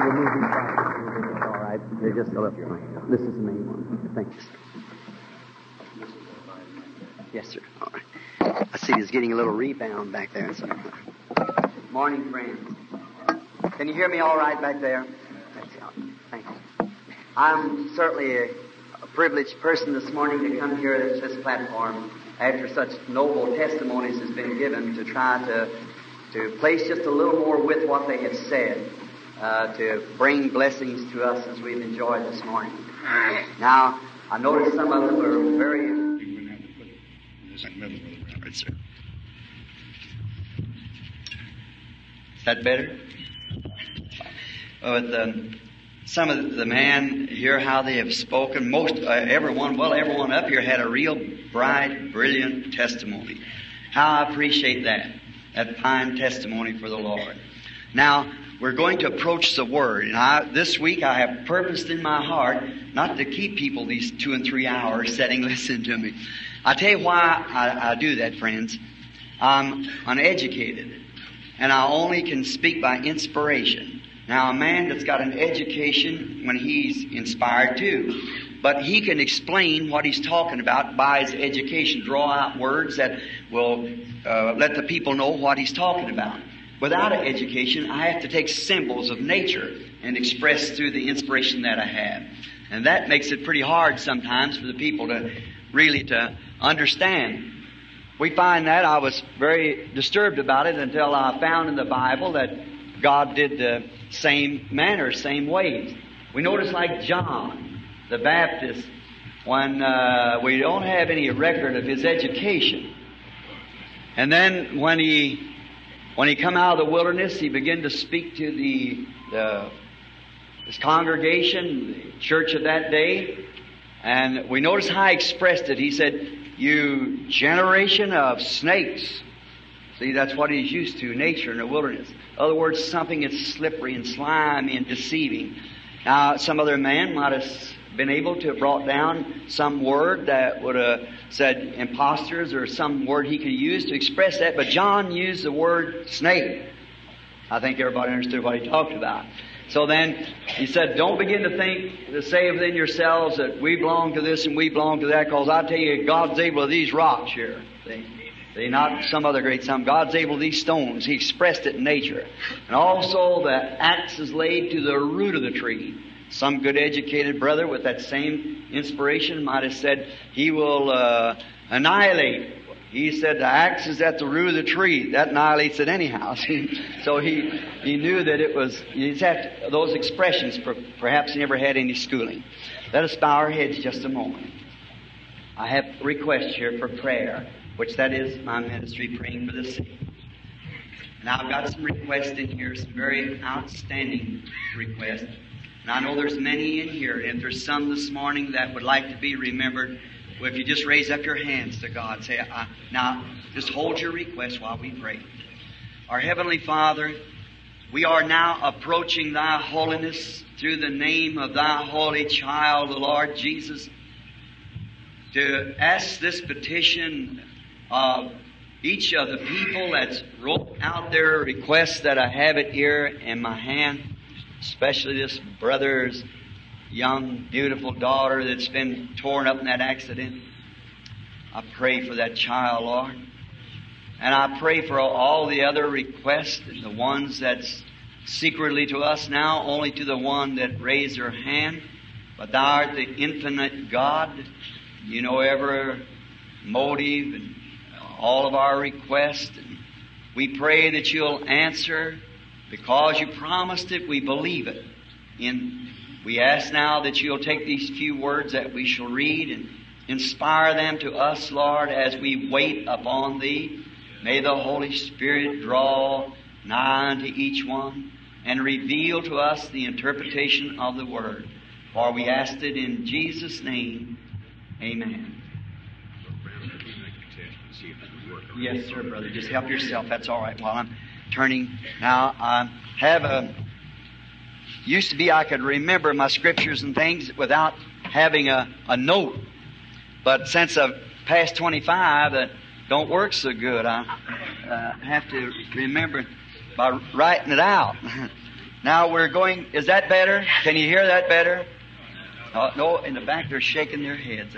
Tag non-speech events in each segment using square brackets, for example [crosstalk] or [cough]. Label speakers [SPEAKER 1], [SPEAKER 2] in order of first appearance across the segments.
[SPEAKER 1] Move these back. All right. They're just a little. This is the main one. Thanks. Yes, sir. All right. I see it's getting a little rebound back there. So. Morning, friends. Can you hear me all right back there? Thank you. I'm certainly a, a privileged person this morning to come here at this platform after such noble testimonies has been given to try to to place just a little more with what they have said uh, to bring blessings to us as we've enjoyed this morning. Now, I noticed some of them were very. Is that better? With um, some of the man hear how they have spoken. Most uh, everyone, well, everyone up here had a real bright, brilliant testimony. How I appreciate that, that fine testimony for the Lord. Now we're going to approach the Word, and I, this week I have purposed in my heart not to keep people these two and three hours sitting [laughs] listening to me. I tell you why I, I do that, friends. I'm uneducated, and I only can speak by inspiration. Now, a man that's got an education when he's inspired too, but he can explain what he's talking about by his education, draw out words that will uh, let the people know what he's talking about. Without an education, I have to take symbols of nature and express through the inspiration that I have. And that makes it pretty hard sometimes for the people to really to understand. We find that I was very disturbed about it until I found in the Bible that God did the same manner, same ways. We notice like John the Baptist, when uh, we don't have any record of his education, and then when he when he come out of the wilderness, he began to speak to the, the his congregation, the church of that day, and we notice how he expressed it. He said, "You generation of snakes." See, that's what he's used to, nature in the wilderness. In other words, something that's slippery and slimy and deceiving. Now, some other man might have been able to have brought down some word that would have said imposters or some word he could use to express that, but John used the word snake. I think everybody understood what he talked about. So then he said, don't begin to think, to say within yourselves that we belong to this and we belong to that, because I tell you, God's able to these rocks here. See? See, not some other great sum. God's able to these stones. He expressed it in nature. And also the axe is laid to the root of the tree. Some good educated brother with that same inspiration might have said, he will uh, annihilate. He said the axe is at the root of the tree. That annihilates it anyhow. [laughs] so he, he knew that it was, he's had those expressions, perhaps he never had any schooling. Let us bow our heads just a moment. I have requests here for prayer which that is my ministry, praying for the sick. Now I've got some requests in here, some very outstanding requests. And I know there's many in here, and if there's some this morning that would like to be remembered, well, if you just raise up your hands to God, say, now just hold your request while we pray. Our Heavenly Father, we are now approaching Thy holiness through the name of Thy holy child, the Lord Jesus, to ask this petition of each of the people that's wrote out their requests that I have it here in my hand, especially this brother's young, beautiful daughter that's been torn up in that accident. I pray for that child, Lord. And I pray for all the other requests, and the ones that's secretly to us now, only to the one that raised her hand. But thou art the infinite God. You know every motive and all of our requests. And we pray that you'll answer because you promised it. We believe it. And we ask now that you'll take these few words that we shall read and inspire them to us, Lord, as we wait upon Thee. May the Holy Spirit draw nigh unto each one and reveal to us the interpretation of the Word. For we ask it in Jesus' name. Amen. Yes, sir, brother. Just help yourself. That's all right. While I'm turning now, I have a. Used to be I could remember my scriptures and things without having a, a note, but since I've passed 25, that don't work so good. I uh, have to remember by writing it out. [laughs] Now we're going, is that better? Can you hear that better? Uh, no, in the back they're shaking their heads.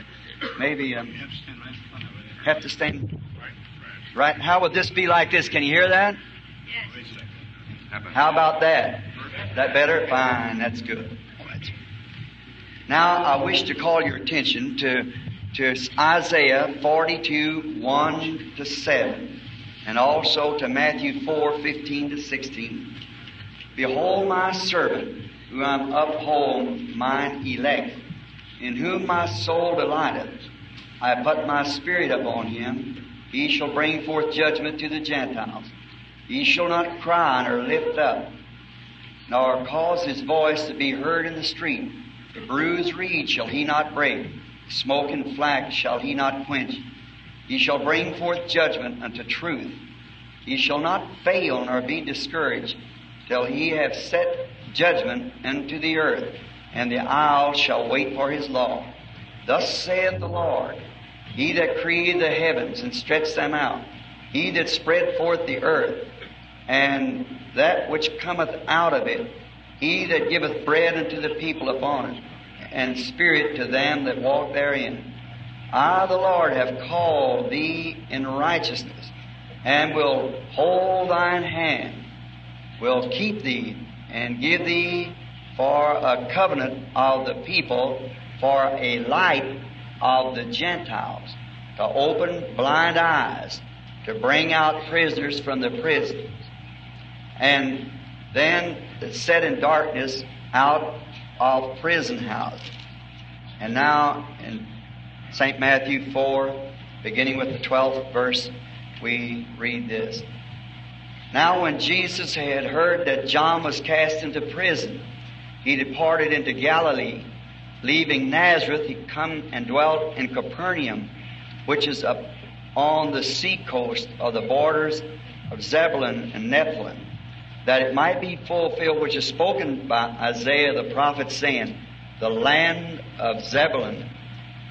[SPEAKER 1] Maybe um, have to stand right. How would this be like this? Can you hear that? How about that? That better? Fine. That's good. Now I wish to call your attention to to Isaiah 42, 1 to 7, and also to Matthew 4, 15 to 16. Behold my servant, who I uphold mine elect, in whom my soul delighteth. I put my spirit upon him. He shall bring forth judgment to the Gentiles. He shall not cry nor lift up, nor cause his voice to be heard in the street. The bruised reed shall he not break Smoke and flax shall he not quench. He shall bring forth judgment unto truth. He shall not fail nor be discouraged till he have set judgment unto the earth, and the isles shall wait for his law. Thus saith the Lord, He that created the heavens and stretched them out, He that spread forth the earth, and that which cometh out of it, He that giveth bread unto the people upon it, and spirit to them that walk therein. I, the Lord, have called thee in righteousness, and will hold thine hand, will keep thee, and give thee for a covenant of the people, for a light of the Gentiles, to open blind eyes, to bring out prisoners from the prisons, and then set in darkness out of prison house. And now in St. Matthew 4, beginning with the 12th verse, we read this. Now when Jesus had heard that John was cast into prison, he departed into Galilee. Leaving Nazareth, he come and dwelt in Capernaum, which is up on the sea coast of the borders of Zebulun and Nephthalim that it might be fulfilled which is spoken by Isaiah the prophet, saying, The land of Zebulun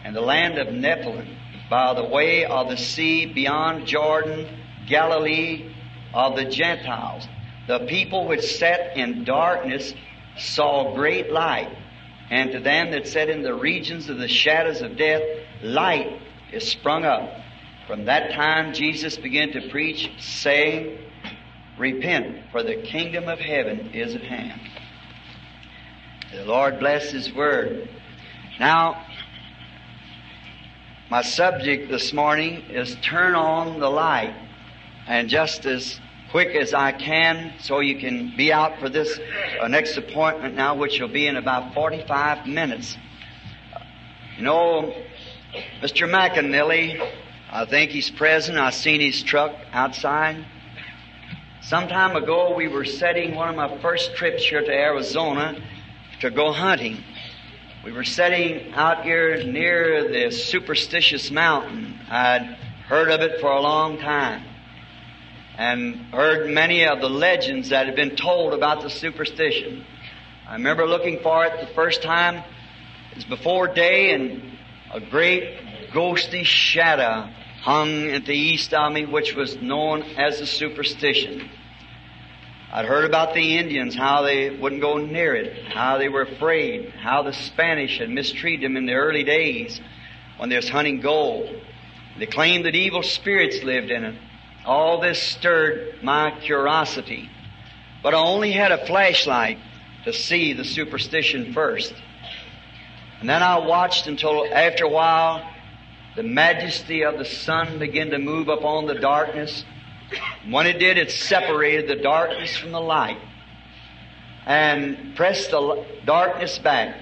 [SPEAKER 1] and the land of Nephthalim, by the way of the sea beyond Jordan, Galilee of the Gentiles. The people which sat in darkness saw great light, and to them that sat in the regions of the shadows of death, light is sprung up. From that time Jesus began to preach, saying, Repent, for the kingdom of heaven is at hand. The Lord bless His word. Now, my subject this morning is turn on the light. And just as quick as I can, so you can be out for this uh, next appointment now, which will be in about 45 minutes. You know, Mr. McAnally, I think he's present. I've seen his truck outside. Some time ago, we were setting one of my first trips here to Arizona to go hunting. We were setting out here near the superstitious mountain. I'd heard of it for a long time and heard many of the legends that had been told about the superstition. I remember looking for it the first time. It was before day and a great ghostly shadow hung at the east of me, which was known as the superstition. I'd heard about the Indians, how they wouldn't go near it, how they were afraid, how the Spanish had mistreated them in the early days when they was hunting gold. They claimed that evil spirits lived in it. All this stirred my curiosity. But I only had a flashlight to see the superstition first. And then I watched until after a while the majesty of the sun began to move upon the darkness when it did, it separated the darkness from the light and pressed the darkness back.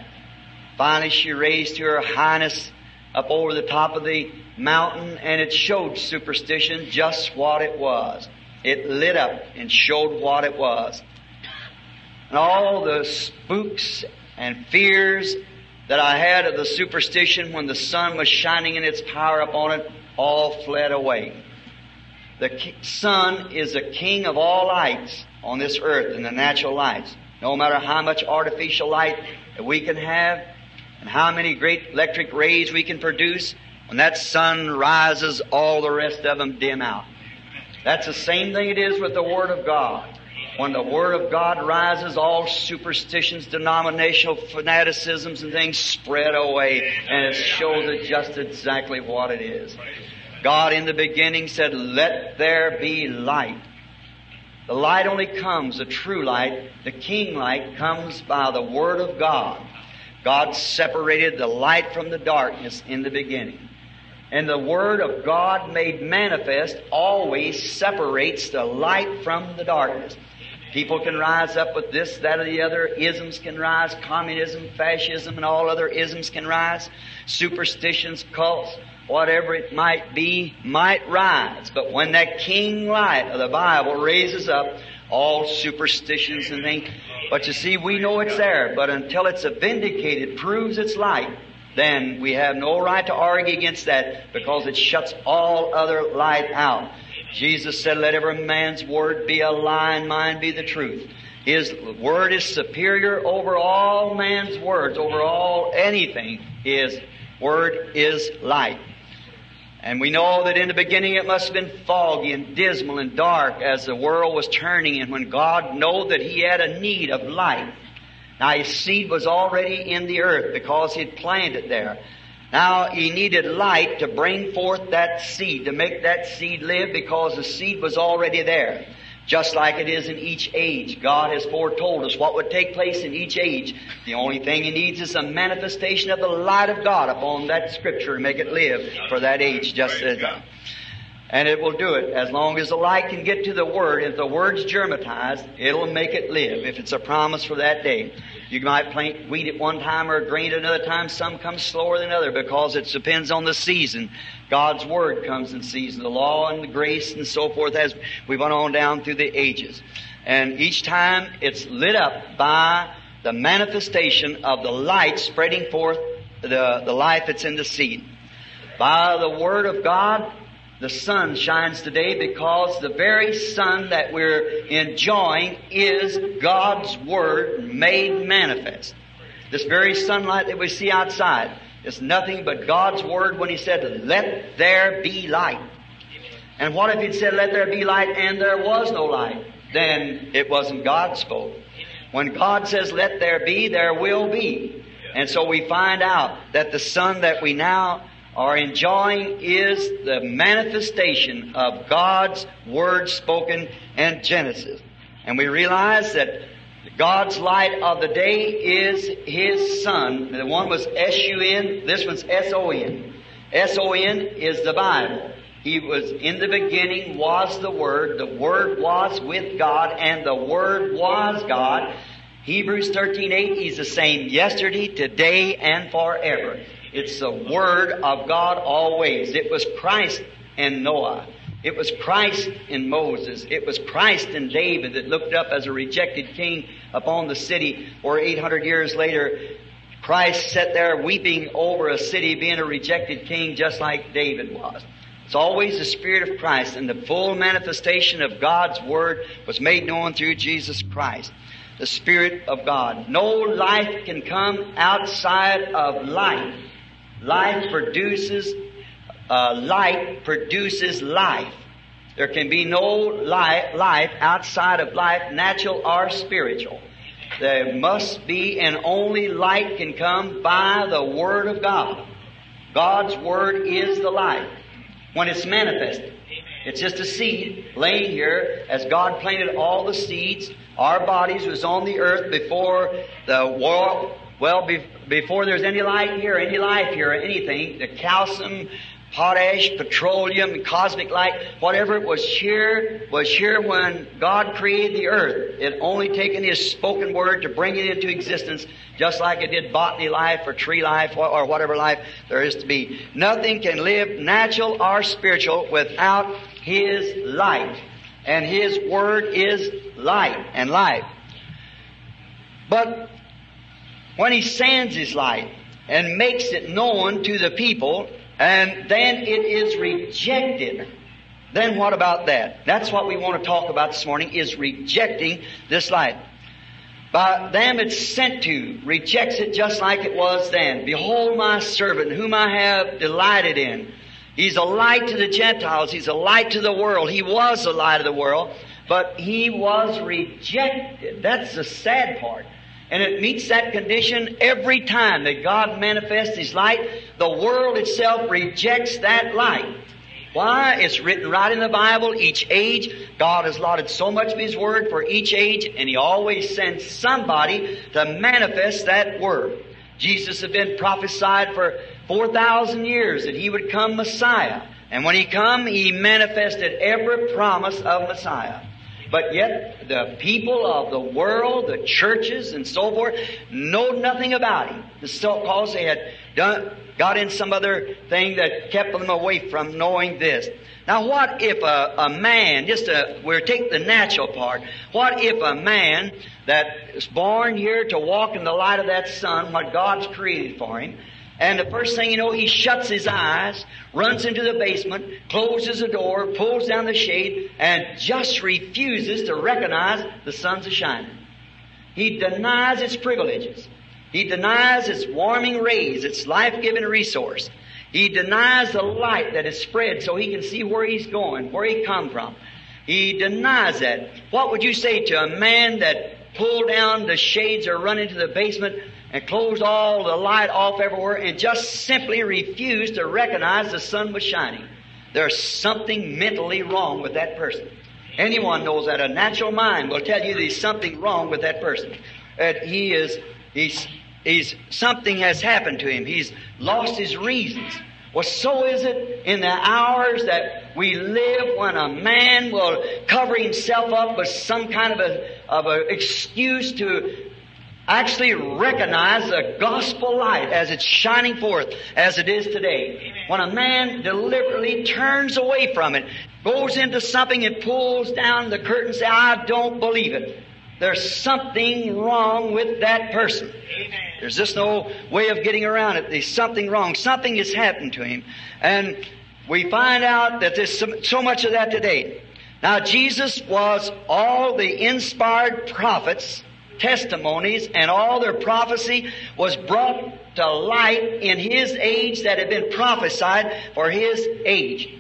[SPEAKER 1] Finally, she raised her highness up over the top of the mountain and it showed superstition just what it was. It lit up and showed what it was. And all the spooks and fears that I had of the superstition when the sun was shining in its power upon it all fled away. The sun is the king of all lights on this earth and the natural lights. No matter how much artificial light that we can have and how many great electric rays we can produce, when that sun rises, all the rest of them dim out. That's the same thing it is with the Word of God. When the Word of God rises, all superstitions, denominational fanaticisms and things spread away and it shows it just exactly what it is. God in the beginning said, let there be light. The light only comes, the true light, the king light comes by the Word of God. God separated the light from the darkness in the beginning. And the Word of God made manifest always separates the light from the darkness. People can rise up with this, that, or the other. Isms can rise. Communism, fascism, and all other isms can rise. Superstitions, cults, whatever it might be, might rise. But when that king light of the Bible raises up, all superstitions and things. But you see, we know it's there, but until it's vindicated, proves its light, then we have no right to argue against that because it shuts all other light out. Jesus said, let every man's word be a lie and mine be the truth. His word is superior over all man's words, over all anything. His word is light. And we know that in the beginning it must have been foggy and dismal and dark as the world was turning and when God knew that He had a need of light. Now His seed was already in the earth because He had planted it there. Now He needed light to bring forth that seed, to make that seed live because the seed was already there. Just like it is in each age. God has foretold us what would take place in each age. The only thing He needs is a manifestation of the light of God upon that scripture to make it live for that age just as that. And it will do it as long as the light can get to the Word. If the Word's germatized, it'll make it live if it's a promise for that day. You might plant wheat at one time or grain at another time. Some come slower than other because it depends on the season. God's Word comes in season. The law and the grace and so forth as we went on down through the ages. And each time it's lit up by the manifestation of the light spreading forth the, the life that's in the seed. By the Word of God, the sun shines today because the very sun that we're enjoying is God's Word made manifest. This very sunlight that we see outside is nothing but God's Word when He said, let there be light. And what if He'd said, let there be light and there was no light? Then it wasn't God's spoke. When God says, let there be, there will be. And so we find out that the sun that we now are enjoying is the manifestation of God's Word spoken in Genesis. And we realize that God's light of the day is His Son. The one was S-U-N, this one's S-O-N. S-O-N is the Bible. He was in the beginning was the Word, the Word was with God, and the Word was God. Hebrews 13:8, He's the same yesterday, today, and forever. It's the Word of God always. It was Christ in Noah. It was Christ in Moses. It was Christ in David that looked up as a rejected king upon the city, or 800 years later, Christ sat there weeping over a city being a rejected king just like David was. It's always the Spirit of Christ and the full manifestation of God's Word was made known through Jesus Christ. The Spirit of God. No life can come outside of light. Life produces, uh, light produces life. There can be no life, life outside of life, natural or spiritual. There must be and only light can come by the Word of God. God's Word is the light when it's manifested. It's just a seed laying here as God planted all the seeds. Our bodies was on the earth before the world, well, be, before there's any light here, any life here, anything, the calcium, potash, petroleum, cosmic light, whatever it was here, was here when God created the earth. It only taken His spoken word to bring it into existence, just like it did botany life or tree life or, or whatever life there is to be. Nothing can live natural or spiritual without His light. And His word is light and life. But when He sends His light and makes it known to the people, and then it is rejected. Then what about that? That's what we want to talk about this morning is rejecting this light. By them it's sent to, rejects it just like it was then. Behold my servant whom I have delighted in. He's a light to the Gentiles. He's a light to the world. He was the light of the world. but he was rejected. That's the sad part. And it meets that condition every time that God manifests His light. The world itself rejects that light. Why? It's written right in the Bible. Each age, God has allotted so much of His Word for each age, and He always sends somebody to manifest that Word. Jesus had been prophesied for 4,000 years that He would come Messiah. And when He come, He manifested every promise of Messiah. But yet, the people of the world, the churches and so forth, know nothing about him. Because they had done, got in some other thing that kept them away from knowing this. Now what if a, a man, just a, we're taking the natural part, what if a man that is born here to walk in the light of that sun, what God's created for him, and the first thing you know, he shuts his eyes, runs into the basement, closes the door, pulls down the shade, and just refuses to recognize the sun's a shining. He denies its privileges. He denies its warming rays, its life-giving resource. He denies the light that is spread so he can see where he's going, where he come from. He denies that. What would you say to a man that pulled down the shades or run into the basement and closed all the light off everywhere and just simply refused to recognize the sun was shining. There's something mentally wrong with that person. Anyone knows that. A natural mind will tell you there's something wrong with that person. That he is, he's, he's, something has happened to him. He's lost his reasons. Well, so is it in the hours that we live when a man will cover himself up with some kind of a, of an excuse to actually recognize the gospel light as it's shining forth as it is today. When a man deliberately turns away from it, goes into something and pulls down the curtain and says, I don't believe it. There's something wrong with that person. There's just no way of getting around it. There's something wrong. Something has happened to him. And we find out that there's so much of that today. Now Jesus was all the inspired prophets testimonies and all their prophecy was brought to light in his age that had been prophesied for his age.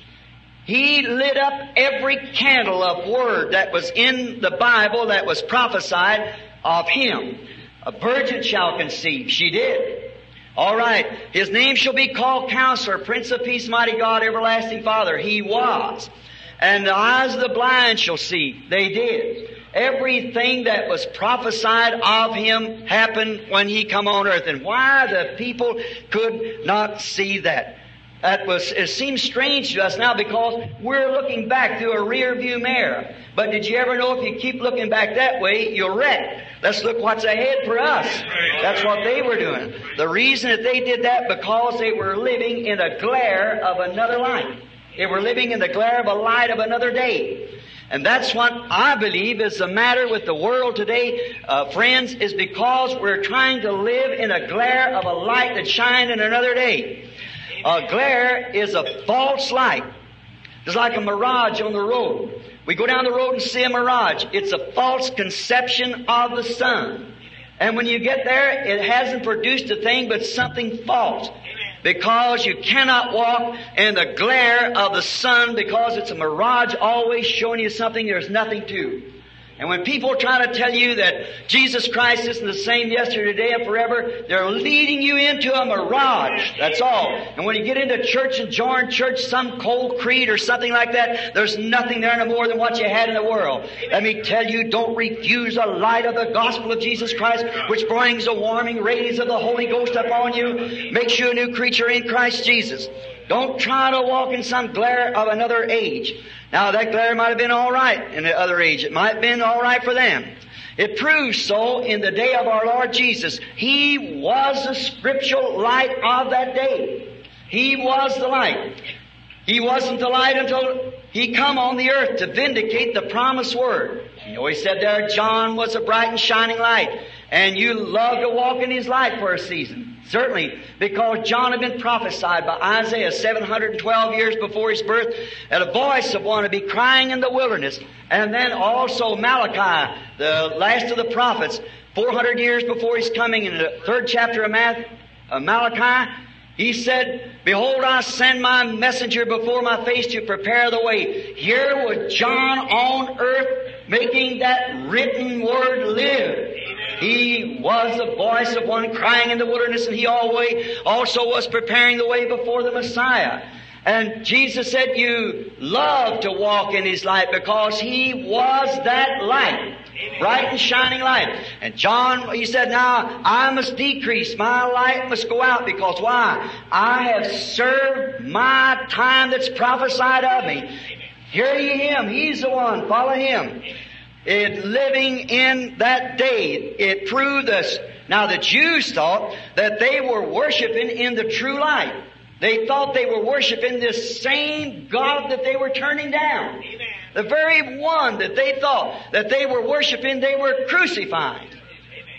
[SPEAKER 1] He lit up every candle of word that was in the Bible that was prophesied of him. A virgin shall conceive. She did. All right. His name shall be called Counselor, Prince of Peace, Mighty God, Everlasting Father. He was. And the eyes of the blind shall see. They did. Everything that was prophesied of him happened when he come on earth. And why the people could not see that. That was, it seems strange to us now because we're looking back through a rear view mirror. But did you ever know if you keep looking back that way, you'll wreck. Let's look what's ahead for us. That's what they were doing. The reason that they did that because they were living in a glare of another light. They were living in the glare of a light of another day. And that's what I believe is the matter with the world today, uh, friends, is because we're trying to live in a glare of a light that shines in another day. A glare is a false light. It's like a mirage on the road. We go down the road and see a mirage. It's a false conception of the sun. And when you get there, it hasn't produced a thing but something false because you cannot walk in the glare of the sun because it's a mirage always showing you something there's nothing to. And when people try to tell you that Jesus Christ isn't the same yesterday, today, and forever, they're leading you into a mirage. That's all. And when you get into church and join church, some cold creed or something like that, there's nothing there no more than what you had in the world. Let me tell you, don't refuse the light of the gospel of Jesus Christ, which brings the warming rays of the Holy Ghost upon you, makes you a new creature in Christ Jesus. Don't try to walk in some glare of another age. Now that glare might have been alright in the other age. It might have been alright for them. It proves so in the day of our Lord Jesus. He was the scriptural light of that day. He was the light. He wasn't the light until He come on the earth to vindicate the promised word. You know, He said there, John was a bright and shining light. And you love to walk in His light for a season. Certainly, because John had been prophesied by Isaiah 712 years before his birth, and a voice of one to be crying in the wilderness. And then also Malachi, the last of the prophets, 400 years before his coming in the third chapter of uh, Malachi, He said, Behold, I send my messenger before my face to prepare the way. Here was John on earth making that written word live. He was the voice of one crying in the wilderness and he always also was preparing the way before the Messiah. And Jesus said, you love to walk in His light because He was that light. Bright and shining light. And John, he said, now I must decrease. My light must go out because why? I have served my time that's prophesied of me. Hear ye Him. He's the one. Follow Him. It living in that day, it proved us. Now the Jews thought that they were worshiping in the true light. They thought they were worshiping this same God that they were turning down. Amen. The very one that they thought that they were worshiping, they were crucifying.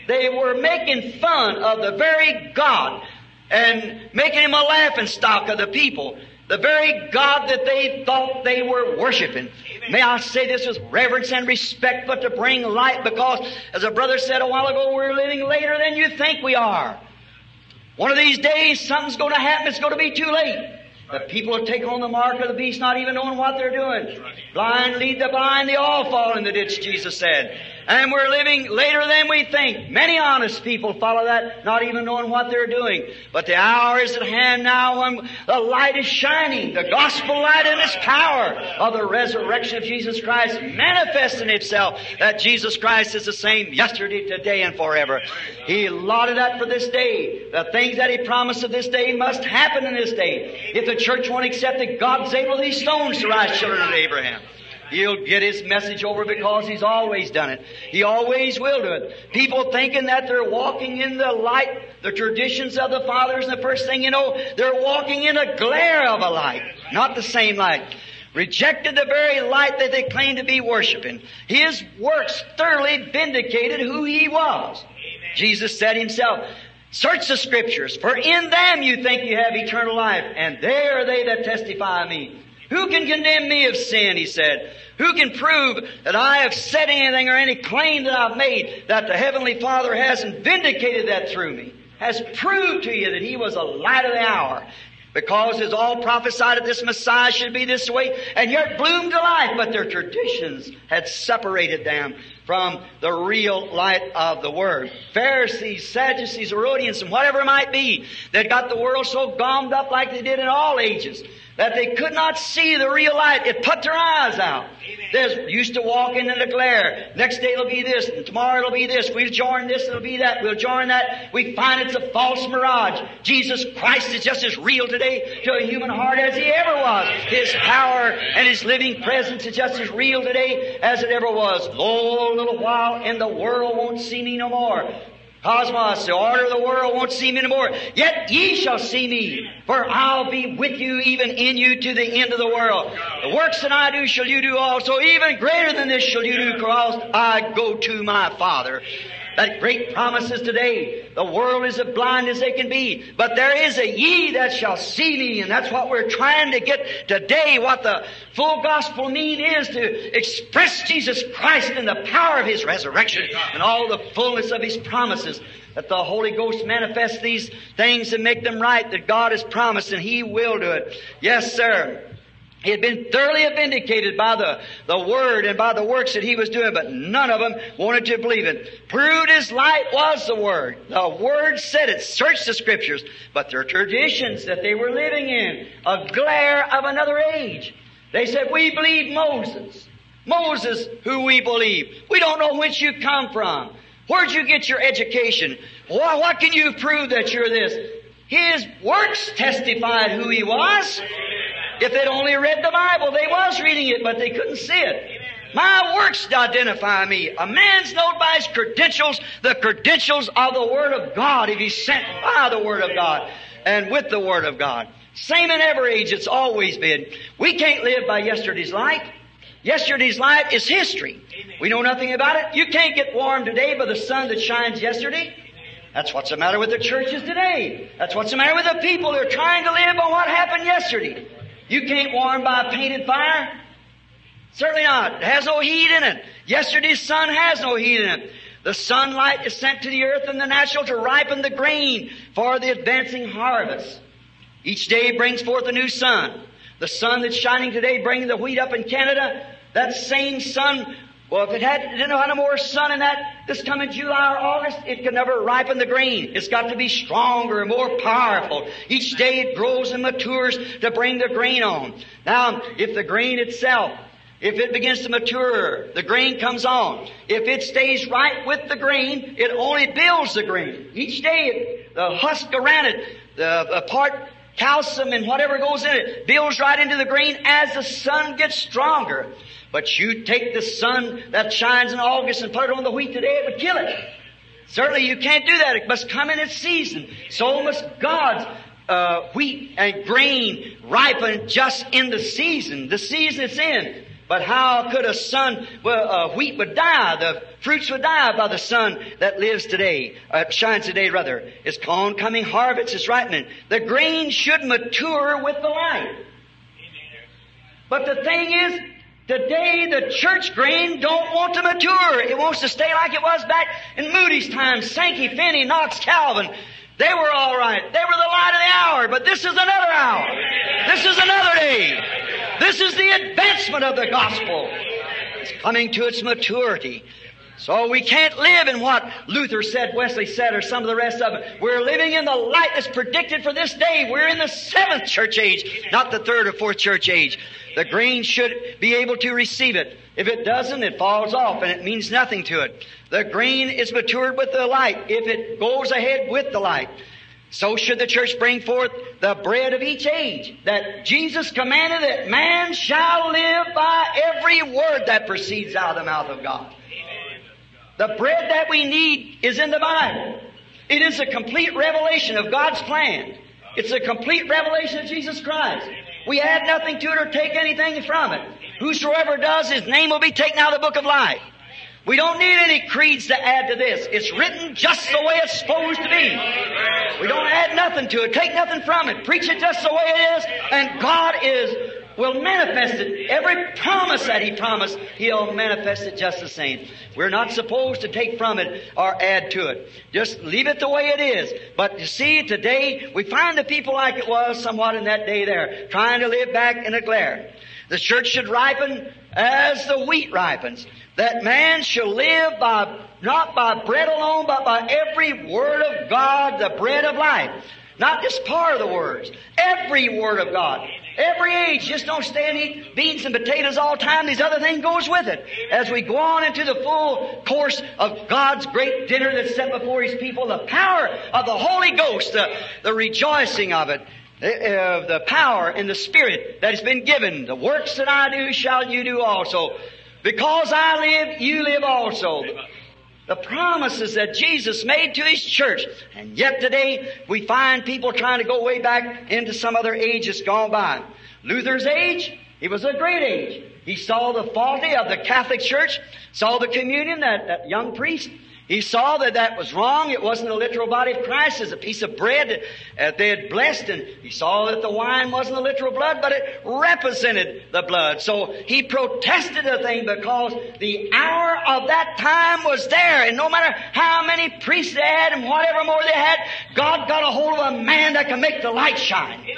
[SPEAKER 1] They were making fun of the very God and making him a laughing stock of the people. The very God that they thought they were worshiping. Amen. May I say this with reverence and respect, but to bring light because, as a brother said a while ago, we're living later than you think we are. One of these days, something's going to happen. It's going to be too late. The people will take on the mark of the beast, not even knowing what they're doing. Blind lead the blind, they all fall in the ditch, Jesus said. And we're living later than we think. Many honest people follow that, not even knowing what they're doing. But the hour is at hand now when the light is shining, the gospel light and its power of the resurrection of Jesus Christ manifesting itself that Jesus Christ is the same yesterday, today, and forever. He allotted that for this day. The things that He promised of this day must happen in this day. If the church won't accept it, God's able these stones to rise children of Abraham. He'll get his message over because he's always done it. He always will do it. People thinking that they're walking in the light, the traditions of the fathers, and the first thing you know, they're walking in a glare of a light, not the same light. Rejected the very light that they claim to be worshiping. His works thoroughly vindicated who he was. Jesus said himself, Search the scriptures, for in them you think you have eternal life, and they are they that testify of me. Who can condemn me of sin, he said. Who can prove that I have said anything or any claim that I've made that the Heavenly Father hasn't vindicated that through me? Has proved to you that He was a light of the hour. Because as all prophesied that this Messiah should be this way, and yet bloomed to life, but their traditions had separated them from the real light of the Word. Pharisees, Sadducees, Herodians, and whatever it might be, that got the world so gummed up like they did in all ages that they could not see the real light. It put their eyes out. They used to walk in the glare. Next day it'll be this, and tomorrow it'll be this. We'll join this, it'll be that. We'll join that. We find it's a false mirage. Jesus Christ is just as real today to a human heart as He ever was. His power and His living presence is just as real today as it ever was. Lo, a little while, and the world won't see me no more. Cosmos, the order of the world won't see me anymore. Yet ye shall see me, for I'll be with you, even in you, to the end of the world. The works that I do shall you do also. Even greater than this shall you do, because I go to my Father. That great promises today. The world is as blind as they can be. But there is a ye that shall see me. And that's what we're trying to get today. What the full gospel need is to express Jesus Christ in the power of His resurrection and all the fullness of His promises. That the Holy Ghost manifests these things and make them right that God has promised and He will do it. Yes, sir. He had been thoroughly vindicated by the, the Word and by the works that he was doing, but none of them wanted to believe it. Proved his light was the Word. The Word said it. Search the Scriptures. But their traditions that they were living in, a glare of another age. They said, we believe Moses. Moses, who we believe. We don't know whence you come from. Where'd you get your education? What, what can you prove that you're this? His works testified who he was. If they'd only read the Bible, they was reading it, but they couldn't see it. My works identify me. A man's known by his credentials, the credentials of the Word of God, if he's sent by the Word of God and with the Word of God. Same in every age, it's always been. We can't live by yesterday's light. Yesterday's light is history. We know nothing about it. You can't get warm today by the sun that shines yesterday. That's what's the matter with the churches today. That's what's the matter with the people. They're trying to live on what happened yesterday. You can't warm by a painted fire. Certainly not. It has no heat in it. Yesterday's sun has no heat in it. The sunlight is sent to the earth in the natural to ripen the grain for the advancing harvest. Each day brings forth a new sun. The sun that's shining today bringing the wheat up in Canada, that same sun, well, if it had, didn't have no more sun in that, this coming July or August, it could never ripen the grain. It's got to be stronger and more powerful. Each day it grows and matures to bring the grain on. Now, if the grain itself if it begins to mature, the grain comes on. If it stays right with the grain, it only builds the grain. Each day, the husk around it, the, the part calcium and whatever goes in it builds right into the grain as the sun gets stronger. But you take the sun that shines in August and put it on the wheat today, it would kill it. Certainly you can't do that. It must come in its season. So must God's uh, wheat and grain ripen just in the season, the season it's in. But how could a sun, well, uh, wheat would die, the fruits would die by the sun that lives today, uh, shines today rather. It's oncoming harvest, is ripening. The grain should mature with the light. But the thing is, today the church grain don't want to mature. It wants to stay like it was back in Moody's time, Sankey, Finney, Knox, Calvin. They were all right. They were the light of the hour, but this is another hour. This is another day. This is the advancement of the gospel. It's coming to its maturity. So we can't live in what Luther said, Wesley said, or some of the rest of it. We're living in the light that's predicted for this day. We're in the seventh church age, not the third or fourth church age. The grain should be able to receive it. If it doesn't, it falls off and it means nothing to it. The grain is matured with the light if it goes ahead with the light. So should the church bring forth the bread of each age, that Jesus commanded that man shall live by every word that proceeds out of the mouth of God. The bread that we need is in the Bible. It is a complete revelation of God's plan. It's a complete revelation of Jesus Christ. We add nothing to it or take anything from it. Whosoever does, his name will be taken out of the book of life. We don't need any creeds to add to this. It's written just the way it's supposed to be. We don't add nothing to it, take nothing from it, preach it just the way it is, and God is will manifest it. Every promise that He promised, He'll manifest it just the same. We're not supposed to take from it or add to it. Just leave it the way it is. But you see, today we find the people like it was somewhat in that day there, trying to live back in a glare. The church should ripen as the wheat ripens. That man shall live by, not by bread alone, but by every word of God, the bread of life. Not just part of the words. Every word of God. Every age. Just don't stay and eat beans and potatoes all the time. These other things goes with it. As we go on into the full course of God's great dinner that's set before His people, the power of the Holy Ghost, the, the rejoicing of it, uh, the power and the Spirit that has been given. The works that I do shall you do also. Because I live, you live also. The promises that Jesus made to His church. And yet today we find people trying to go way back into some other age that's gone by. Luther's age, it was a great age. He saw the faulty of the Catholic Church, saw the communion, that, that young priest, he saw that that was wrong. It wasn't the literal body of Christ. It's a piece of bread that uh, they had blessed. And he saw that the wine wasn't the literal blood, but it represented the blood. So he protested the thing because the hour of that time was there. And no matter how many priests they had and whatever more they had, God got a hold of a man that can make the light shine.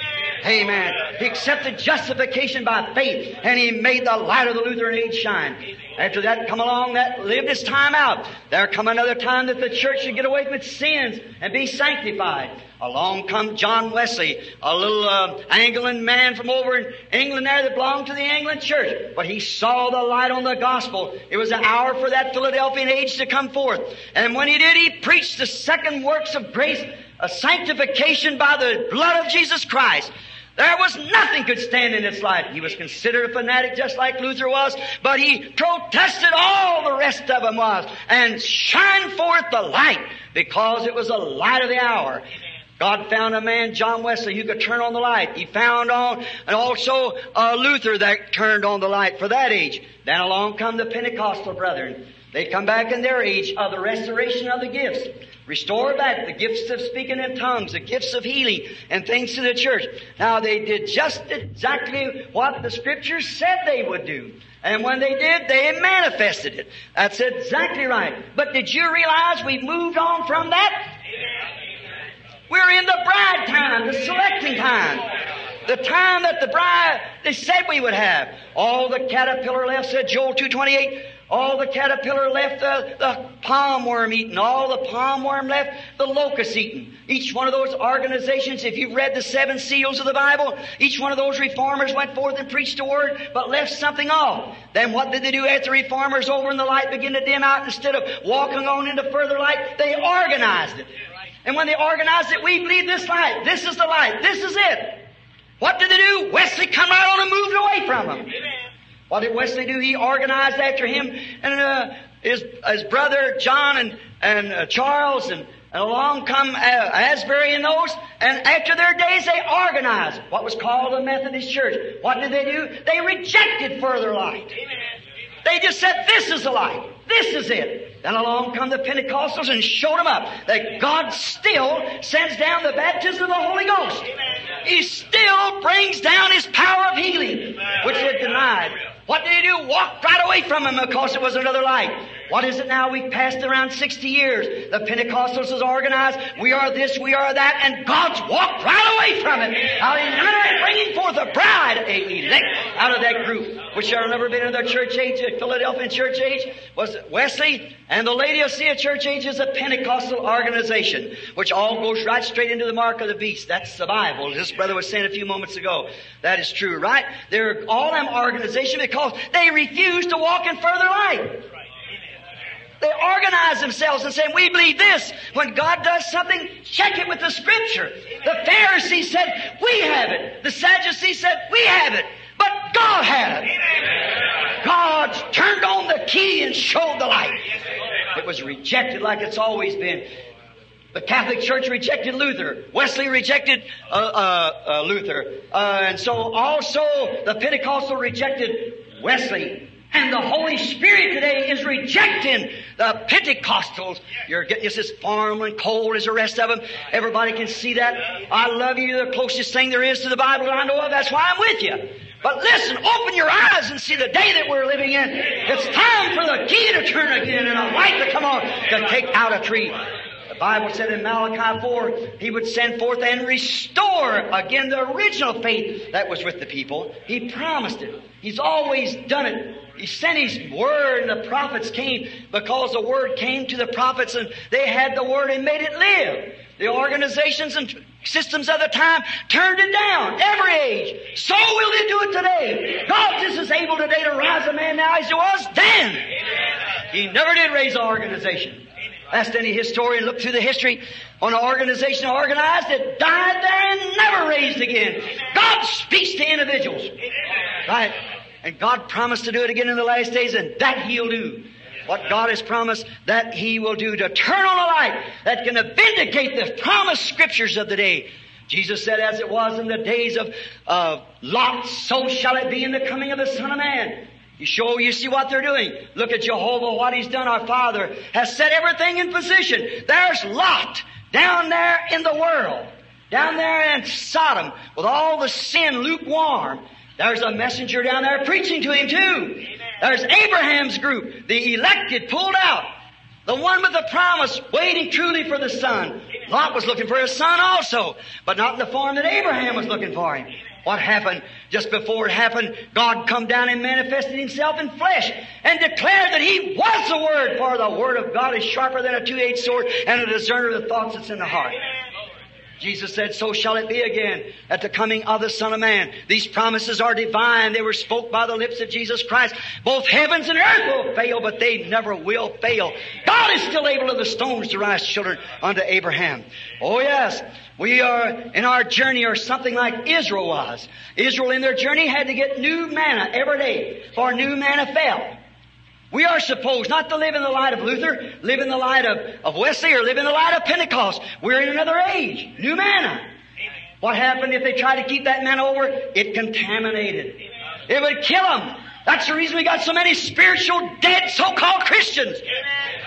[SPEAKER 1] Amen. He accepted justification by faith and he made the light of the Lutheran age shine. After that come along, that lived its time out. There come another time that the church should get away from its sins and be sanctified. Along come John Wesley, a little uh, Anglican man from over in England there that belonged to the Anglican church. But he saw the light on the gospel. It was an hour for that Philadelphian age to come forth. And when he did, he preached the second works of grace, a sanctification by the blood of Jesus Christ. There was nothing could stand in its light. He was considered a fanatic just like Luther was, but he protested all the rest of them was and shined forth the light because it was the light of the hour. God found a man, John Wesley, who could turn on the light. He found on, and also uh, Luther that turned on the light for that age. Then along come the Pentecostal brethren. They come back in their age of oh, the restoration of the gifts. Restore back the gifts of speaking in tongues, the gifts of healing, and things to the church. Now they did just exactly what the scriptures said they would do. And when they did, they manifested it. That's exactly right. But did you realize we've moved on from that? We're in the bride time, the selecting time. The time that the bride, they said we would have. All the caterpillar left, said Joel 228, all the caterpillar left the, the palmerworm eating. All the palmerworm left the locust eating. Each one of those organizations, if you've read the seven seals of the Bible, each one of those reformers went forth and preached the word, but left something off. Then what did they do after the reformers over in the light began to dim out? Instead of walking on into further light, they organized it. And when they organized it, we believe this light. This is the light. This is it. What did they do? Wesley come right on and moved away from them. What did Wesley do? He organized after him and uh, his, his brother John and, and uh, Charles and, and along come uh, Asbury and those. And after their days, they organized what was called the Methodist Church. What did they do? They rejected further light. They just said, this is the light. This is it. Then along come the Pentecostals and showed them up that God still sends down the baptism of the Holy Ghost. He still brings down His power of healing, which they denied. What did he do? Walked right away from him because it was another light. What is it now? We've passed around 60 years. The Pentecostals is organized. We are this, we are that, and God's walked right away from it. Hallelujah. Bringing forth a bride, a elect out of that group, which have never been in their church age, at Philadelphia church age, was Wesley, and the Laodicea church age is a Pentecostal organization, which all goes right straight into the mark of the beast. That's the Bible. This brother was saying a few moments ago. That is true, right? They're all them organization because they refuse to walk in further light. They organize themselves and say, we believe this. When God does something, check it with the scripture. The Pharisees said, we have it. The Sadducees said, we have it. But God had it. God turned on the key and showed the light. It was rejected like it's always been. The Catholic Church rejected Luther. Wesley rejected uh, uh, uh, Luther. Uh, and so also the Pentecostal rejected Wesley. And the Holy Spirit today is rejecting the Pentecostals. You're getting just as formal and cold as the rest of them. Everybody can see that. I love you. You're the closest thing there is to the Bible that I know of. That's why I'm with you. But listen, open your eyes and see the day that we're living in. It's time for the key to turn again and a light to come on to take out a tree. The Bible said in Malachi 4, He would send forth and restore again the original faith that was with the people. He promised it. He's always done it. He sent His Word and the prophets came because the Word came to the prophets and they had the Word and made it live. The organizations and systems of the time turned it down. Every age. So will they do it today. God just is able today to rise a man now as he was then. He never did raise an organization. Ask any historian, look through the history on an organization organized that died there and never raised again. God speaks to individuals. Right? And God promised to do it again in the last days, and that He'll do. What God has promised, that He will do to turn on a light that can vindicate the promised scriptures of the day. Jesus said, as it was in the days of Lot, so shall it be in the coming of the Son of Man. You show, you see what they're doing. Look at Jehovah, what He's done. Our Father has set everything in position. There's Lot down there in the world, down there in Sodom, with all the sin lukewarm. There's a messenger down there preaching to him too. There's Abraham's group, the elected pulled out. The one with the promise, waiting truly for the son. Lot was looking for his son also, but not in the form that Abraham was looking for him. What happened? Just before it happened, God come down and manifested Himself in flesh and declared that He was the Word, for the Word of God is sharper than a two-edged sword and a discerner of the thoughts that's in the heart. Jesus said, so shall it be again at the coming of the Son of Man. These promises are divine. They were spoke by the lips of Jesus Christ. Both heavens and earth will fail, but they never will fail. God is still able of the stones to rise children unto Abraham. Oh yes, we are in our journey or something like Israel was. Israel in their journey had to get new manna every day, for new manna fell. We are supposed not to live in the light of Luther, live in the light of, of Wesley, or live in the light of Pentecost. We're in another age. New manna. What happened if they tried to keep that manna over? It contaminated. It would kill them. That's the reason we got so many spiritual dead so-called Christians.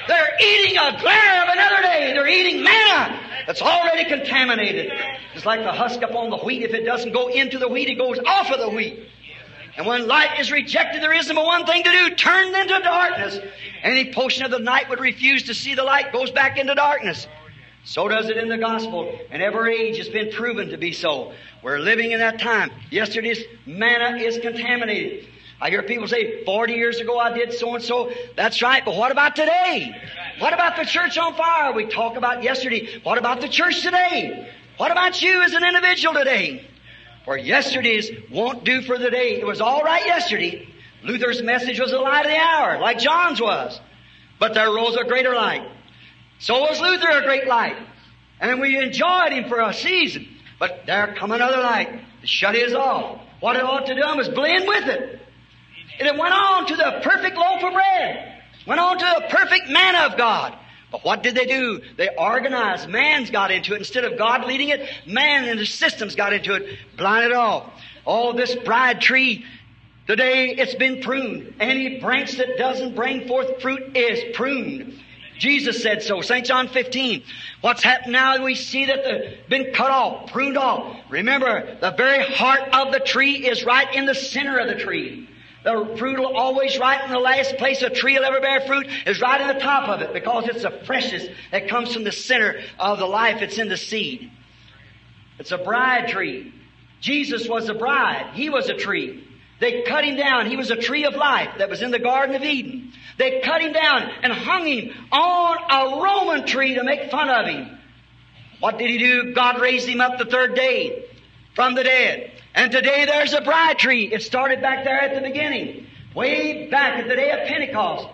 [SPEAKER 1] They're eating a glare of another day. They're eating manna that's already contaminated. It's like the husk up on the wheat. If it doesn't go into the wheat, it goes off of the wheat. And when light is rejected, there isn't but one thing to do, turn into darkness. Any portion of the night would refuse to see the light goes back into darkness. So does it in the gospel. And every age, it's been proven to be so. We're living in that time. Yesterday's manna is contaminated. I hear people say, 40 years ago I did so and so. That's right, but what about today? What about the church on fire? We talk about yesterday. What about the church today? What about you as an individual today? For yesterday's won't do for the day. It was all right yesterday. Luther's message was the light of the hour, like John's was. But there rose a greater light. So was Luther a great light. And we enjoyed him for a season. But there come another light to shut his off. What it ought to do was blend with it. And it went on to the perfect loaf of bread. Went on to the perfect manna of God. But what did they do? They organized. Man's got into it. Instead of God leading it, man and the systems got into it, blinded off. All this bride tree, today it's been pruned. Any branch that doesn't bring forth fruit is pruned. Jesus said so. St. John 15. What's happened now? We see that they've been cut off, pruned off. Remember, the very heart of the tree is right in the center of the tree. The fruit will always right in the last place a tree will ever bear fruit is right in the top of it because it's the freshness that comes from the center of the life that's in the seed. It's a bride tree. Jesus was a bride. He was a tree. They cut him down. He was a tree of life that was in the Garden of Eden. They cut him down and hung him on a Roman tree to make fun of him. What did he do? God raised him up the third day from the dead. And today there's a bride tree. It started back there at the beginning. Way back at the day of Pentecost.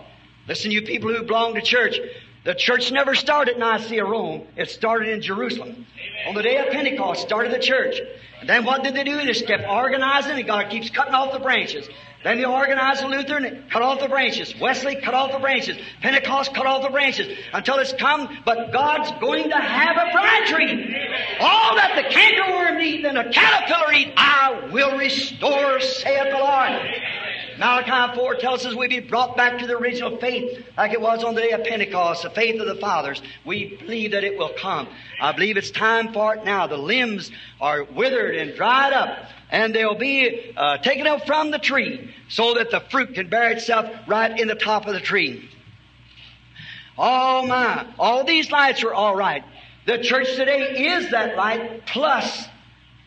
[SPEAKER 1] Listen, you people who belong to church. The church never started in Nicaea, Rome. It started in Jerusalem. Amen. On the day of Pentecost, started the church. And then what did they do? They just kept organizing and God keeps cutting off the branches. Then they organized the Lutheran, cut off the branches. Wesley cut off the branches. Pentecost cut off the branches until it's come. But God's going to have a branch tree. All that the cankerworm eat and the caterpillar eat, I will restore, saith the Lord. Malachi 4 tells us we be brought back to the original faith like it was on the day of Pentecost, the faith of the fathers. We believe that it will come. I believe it's time for it now. The limbs are withered and dried up and they'll be uh, taken up from the tree so that the fruit can bear itself right in the top of the tree. Oh my, all these lights are all right. The church today is that light plus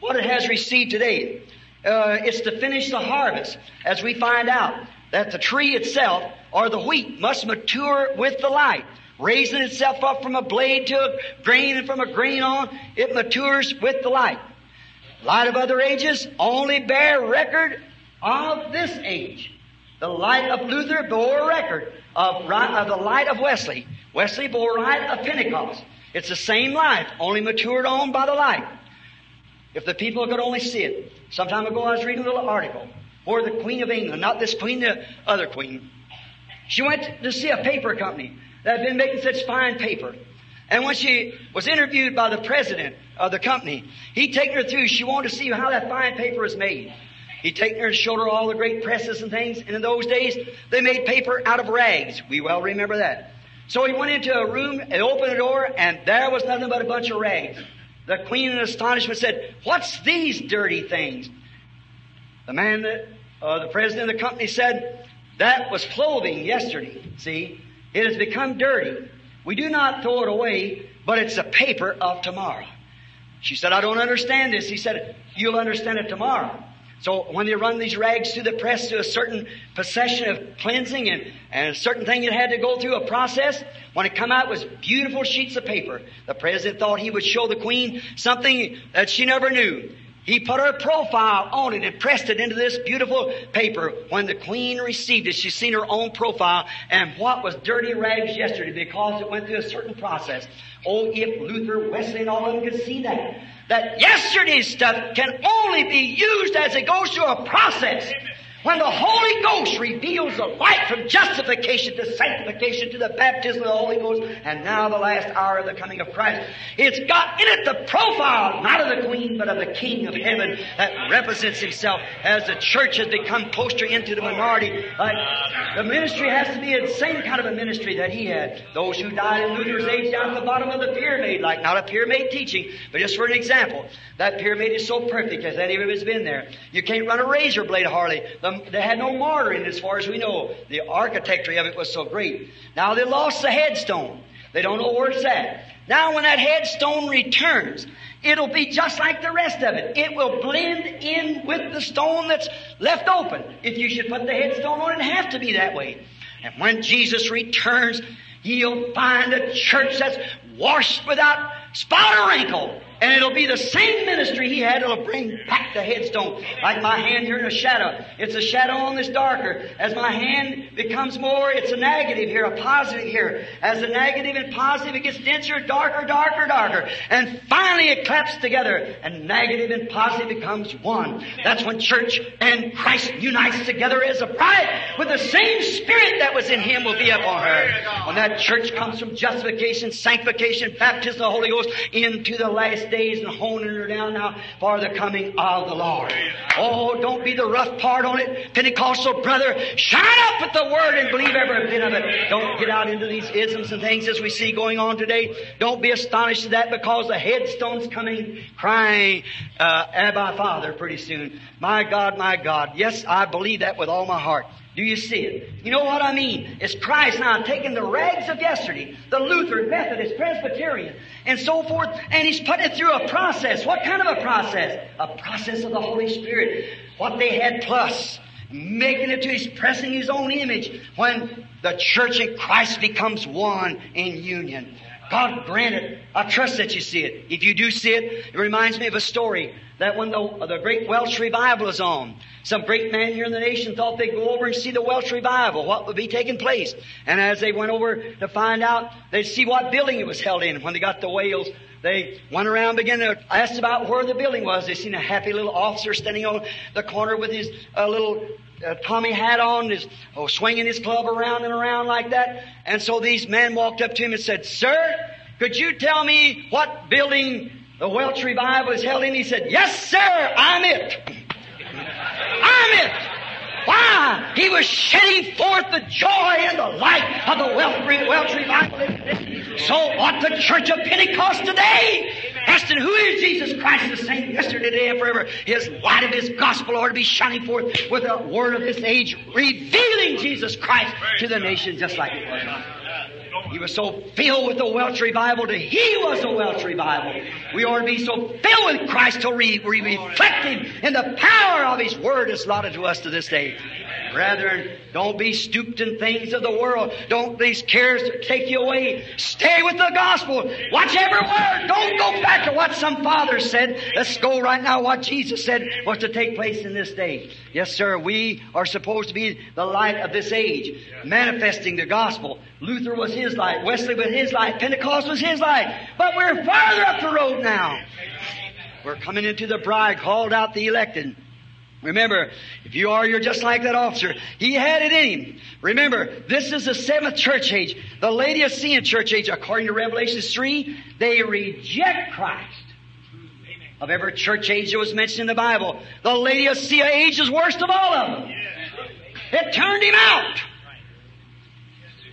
[SPEAKER 1] what it has received today. Uh, it's to finish the harvest as we find out that the tree itself or the wheat must mature with the light raising itself up from a blade to a grain and from a grain on, it matures with the light. Light of other ages only bear record of this age. The light of Luther bore record of, of the light of Wesley. Wesley bore light of Pentecost. It's the same light, only matured on by the light. If the people could only see it. Some time ago I was reading a little article where the Queen of England, not this queen, the other queen, she went to see a paper company that had been making such fine paper. And when she was interviewed by the president of the company, he'd taken her through. She wanted to see how that fine paper was made. He'd taken her and showed her all the great presses and things. And in those days, they made paper out of rags. We well remember that. So he went into a room and opened the door, and there was nothing but a bunch of rags. The queen in astonishment said, What's these dirty things? The man that, uh, the president of the company said, That was clothing yesterday. See? It has become dirty. We do not throw it away, but it's a paper of tomorrow. She said, I don't understand this. He said, You'll understand it tomorrow. So when they run these rags through the press to a certain procession of cleansing and, and a certain thing it had to go through a process, when it come out it was beautiful sheets of paper. The president thought he would show the queen something that she never knew. He put her profile on it and pressed it into this beautiful paper. When the queen received it, she seen her own profile and what was dirty rags yesterday because it went through a certain process. Oh, if Luther, Wesley, and all of them could see that. That yesterday's stuff can only be used as it goes through a process. When the Holy Ghost reveals the light from justification to sanctification to the baptism of the Holy Ghost, and now the last hour of the coming of Christ, it's got in it the profile, not of the Queen, but of the King of Heaven that represents Himself as the church has become closer into the minority. Like the ministry has to be the same kind of a ministry that He had. Those who died in Luther's age down at the bottom of the pyramid, like not a pyramid teaching, but just for an example. That pyramid is so perfect as any of it has been there. You can't run a razor blade hardly. The they had no mortar in it as far as we know. The architecture of it was so great. Now they lost the headstone. They don't know where it's at. Now when that headstone returns, it'll be just like the rest of it. It will blend in with the stone that's left open. If you should put the headstone on, it'd have to be that way. And when Jesus returns, you'll find a church that's washed without spot or wrinkle. And it'll be the same ministry he had. It'll bring back the headstone. Like my hand here in a shadow. It's a shadow on this darker. As my hand becomes more, it's a negative here, a positive here. As the negative and positive, it gets denser, darker, darker, darker. And finally it claps together. And negative and positive becomes one. That's when church and Christ unites together as a bride with the same spirit that was in him will be upon her. When that church comes from justification, sanctification, baptism of the Holy Ghost into the last days and honing her down now for the coming of the Lord. Oh, don't be the rough part on it. Pentecostal brother, shine up with the Word and believe every bit of it. Don't get out into these isms and things as we see going on today. Don't be astonished at that because the headstone's coming crying, uh, Abba Father pretty soon. My God, my God. Yes, I believe that with all my heart. Do you see it? You know what I mean? It's Christ now taking the rags of yesterday, the Lutheran, Methodist, Presbyterian, and so forth, and He's putting it through a process. What kind of a process? A process of the Holy Spirit. What they had plus. Making it to His, pressing His own image when the church and Christ becomes one in union. God grant it. I trust that you see it. If you do see it, it reminds me of a story that when the, the great Welsh revival is on, some great man here in the nation thought they'd go over and see the Welsh revival, what would be taking place. And as they went over to find out, they'd see what building it was held in. When they got to Wales, they went around, began to ask about where the building was. They seen a happy little officer standing on the corner with his uh, little uh, Tommy hat on, his, oh, swinging his club around and around like that. And so these men walked up to him and said, Sir, could you tell me what building the Welsh revival is held in? He said, Yes, sir, I'm it. I'm it. Why? He was shedding forth the joy and the light of the Welsh, Welsh revival. So ought the church of Pentecost today. Asking who is Jesus Christ the same yesterday, today, and forever. His light of His gospel ought to be shining forth with the word of this age, revealing Jesus Christ to the nation just like it was. He was so filled with the Welsh revival that he was a Welsh revival. We ought to be so filled with Christ till we, we reflect Him in the power of His Word is allotted to us to this day. Brethren, don't be stooped in things of the world. Don't these cares take you away. Stay with the gospel. Watch every word. Don't go back to what some father said. Let's go right now what Jesus said was to take place in this day. Yes, sir, we are supposed to be the light of this age, manifesting the gospel. Luther was his light, Wesley was his light, Pentecost was his light. But we're farther up the road now. We're coming into the bride, called out the elected. Remember, if you are, you're just like that officer. He had it in him. Remember, this is the seventh church age. The Laodicean church age, according to Revelation 3, they reject Christ. Of every church age that was mentioned in the Bible, the Laodicea age is worst of all of them. It turned him out.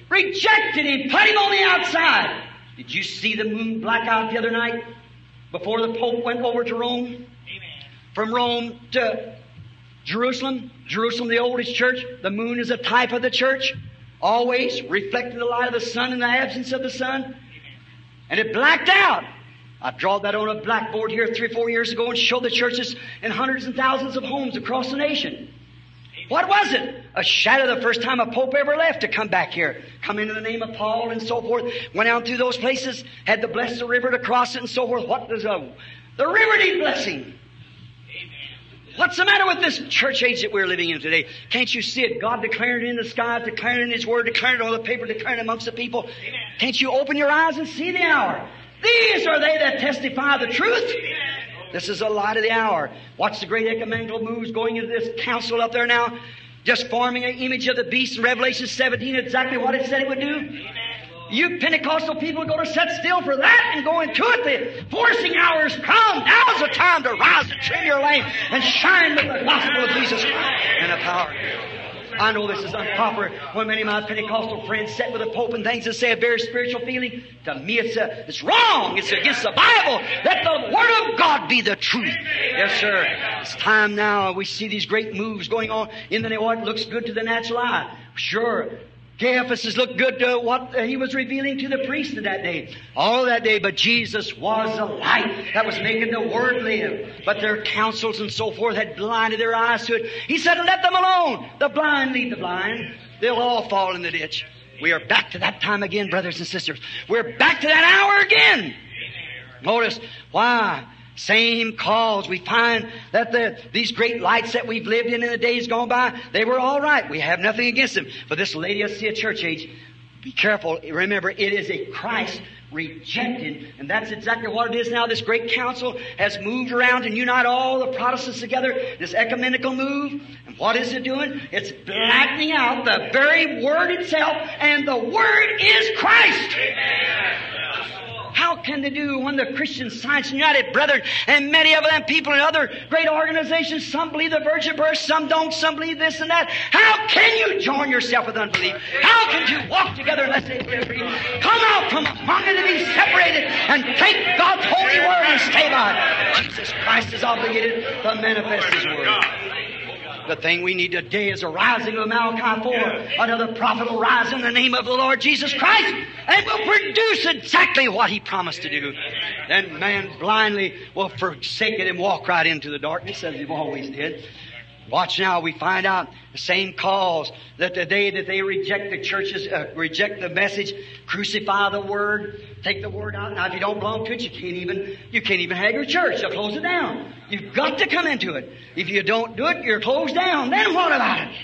[SPEAKER 1] Rejected him, put him on the outside. Did you see the moon black out the other night before the Pope went over to Rome? From Rome to Jerusalem, Jerusalem, the oldest church, the moon is a type of the church, always reflecting the light of the sun in the absence of the sun. And it blacked out. I drawed that on a blackboard here three or four years ago and showed the churches in hundreds and thousands of homes across the nation. What was it? A shadow the first time a pope ever left to come back here. Come into the name of Paul and so forth. Went out through those places, had to bless the river to cross it and so forth. What does a, the river need blessing? What's the matter with this church age that we're living in today? Can't you see it? God declaring it in the sky, declaring it in His Word, declaring it on the paper, declaring it amongst the people. Can't you open your eyes and see the hour? These are they that testify the truth. This is the light of the hour. Watch the great ecumenical moves going into this council up there now. Just forming an image of the beast in Revelation 17, exactly what it said it would do. You Pentecostal people go to sit still for that and go into it. The forcing hours come. Now's the time to rise and trim your lamp and shine with the gospel of Jesus Christ and the power. I know this is improper when many of my Pentecostal friends sit with the Pope and things and say a very spiritual feeling. To me, it's, a, it's wrong. It's against the Bible. Let the Word of God be the truth. Yes, sir. It's time now. We see these great moves going on in the what looks good to the natural eye. Sure. Caiaphas looked good to what uh, he was revealing to the priest of that day. All that day, but Jesus was a light that was making the Word live. But their counsels and so forth had blinded their eyes to it. He said, let them alone. The blind lead the blind. They'll all fall in the ditch. We are back to that time again, brothers and sisters. We're back to that hour again. Notice why same cause. We find that the, these great lights that we've lived in in the days gone by, they were all right. We have nothing against them. But this Laodicea church age, be careful. Remember, it is a Christ rejected. And that's exactly what it is now. This great council has moved around and united all the Protestants together. This ecumenical move. And what is it doing? It's blackening out the very Word itself. And the Word is Christ. Amen. How can they do when the Christian Science United Brethren and many of them people in other great organizations, some believe the virgin birth, some don't, some believe this and that. How can you join yourself with unbelief? How can you walk together unless they free? Come out from among it and be separated and take God's holy word and stay by it. Jesus Christ is obligated to manifest His word. The thing we need today is a rising of Malachi 4. Another prophet will rise in the name of the Lord Jesus Christ and will produce exactly what he promised to do. Then man blindly will forsake it and walk right into the darkness as he always did. Watch now, we find out the same cause that the day that they reject the churches, uh, reject the message, crucify the word, take the word out. Now, if you don't belong to it, you can't even, you can't even have your church. They'll close it down. You've got to come into it. If you don't do it, you're closed down. Then what about it?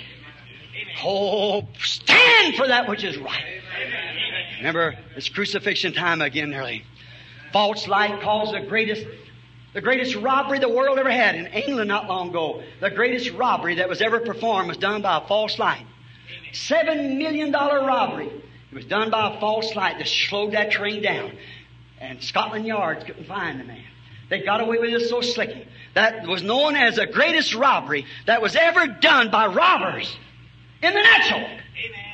[SPEAKER 1] Oh, stand for that which is right. Remember, it's crucifixion time again nearly. False light caused the greatest the greatest robbery the world ever had in England not long ago. The greatest robbery that was ever performed was done by a false light. Seven million dollar robbery. It was done by a false light that slowed that train down. And Scotland Yard couldn't find the man. They got away with it so slicky. That was known as the greatest robbery that was ever done by robbers in the natural.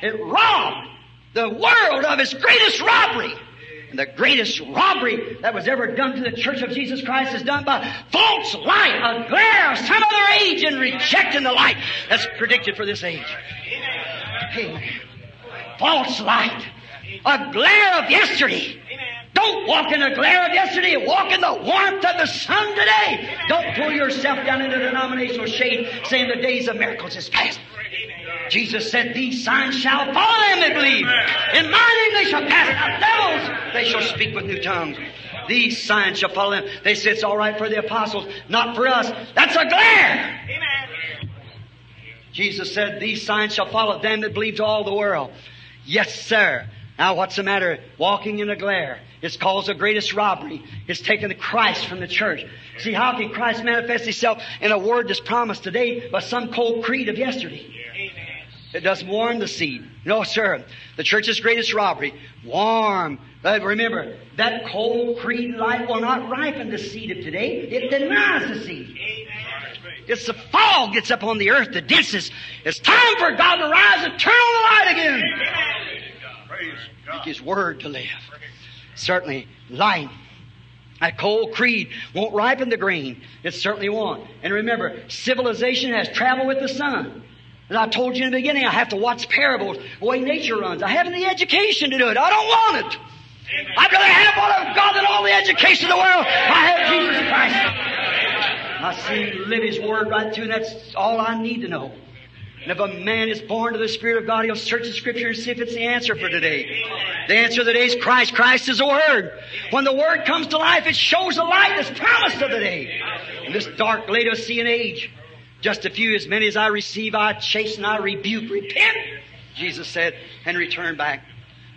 [SPEAKER 1] It robbed the world of its greatest robbery. And the greatest robbery that was ever done to the Church of Jesus Christ is done by false light, a glare of some other age and rejecting the light that's predicted for this age. Amen. False light. A glare of yesterday. Don't walk in the glare of yesterday. Walk in the warmth of the sun today. Don't pull yourself down into denominational shade saying the days of miracles is past. Jesus said, These signs shall follow them that believe. In my name they shall cast out devils. They shall speak with new tongues. These signs shall follow them. They said it's all right for the apostles, not for us. That's a glare. Amen. Jesus said, These signs shall follow them that believe to all the world. Yes, sir. Now what's the matter? Walking in a glare. It's caused the greatest robbery. It's taken the Christ from the church. See, how can Christ manifest himself in a word that's promised today by some cold creed of yesterday? It doesn't warm the seed. No, sir. The church's greatest robbery. Warm. But remember, that cold creed light will not ripen the seed of today. It denies the seed. It's the fog gets up on the earth, the densest. It's time for God to rise and turn on the light again. Make His word to live. Certainly, light. That cold creed won't ripen the grain. It certainly won't. And remember, civilization has traveled with the sun. As I told you in the beginning, I have to watch parables, the way nature runs. I haven't the education to do it. I don't want it. I'd rather have one of God than all the education in the world. I have Jesus Christ. I see him live His Word right through, and that's all I need to know. And if a man is born to the Spirit of God, he'll search the Scripture and see if it's the answer for today. The answer of the day is Christ. Christ is the Word. When the Word comes to life, it shows the light that's promised of the day. In this dark Laodicean age, just a few, as many as I receive, I chasten, I rebuke, repent, Jesus said, and return back.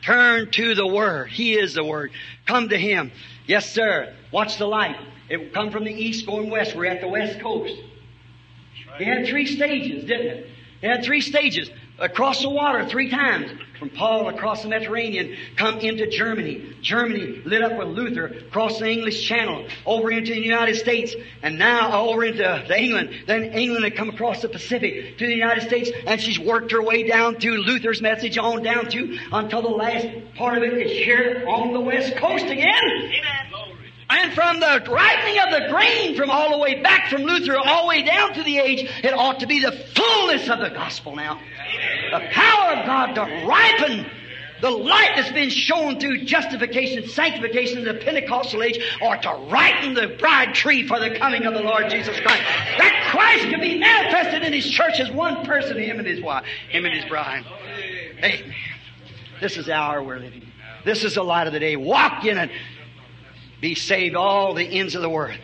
[SPEAKER 1] Turn to the Word. He is the Word. Come to Him. Yes, sir. Watch the light. It will come from the east going west. We're at the west coast. It had three stages, didn't it? It had three stages. Across the water three times. From Paul across the Mediterranean, come into Germany. Germany lit up with Luther, across the English Channel, over into the United States, and now over into England. Then England had come across the Pacific to the United States, and she's worked her way down through Luther's message on down to until the last part of it is here on the West Coast again. Amen. And from the ripening of the grain from all the way back from Luther all the way down to the age, it ought to be the fullness of the gospel now. The power of God to ripen the light that's been shown through justification, sanctification in the Pentecostal age, or to ripen the bride tree for the coming of the Lord Jesus Christ. That Christ can be manifested in His church as one person, Him and His wife, Him and His bride. Amen. This is the hour we're living. This is the light of the day. Walk in it. Be saved all the ends of the world.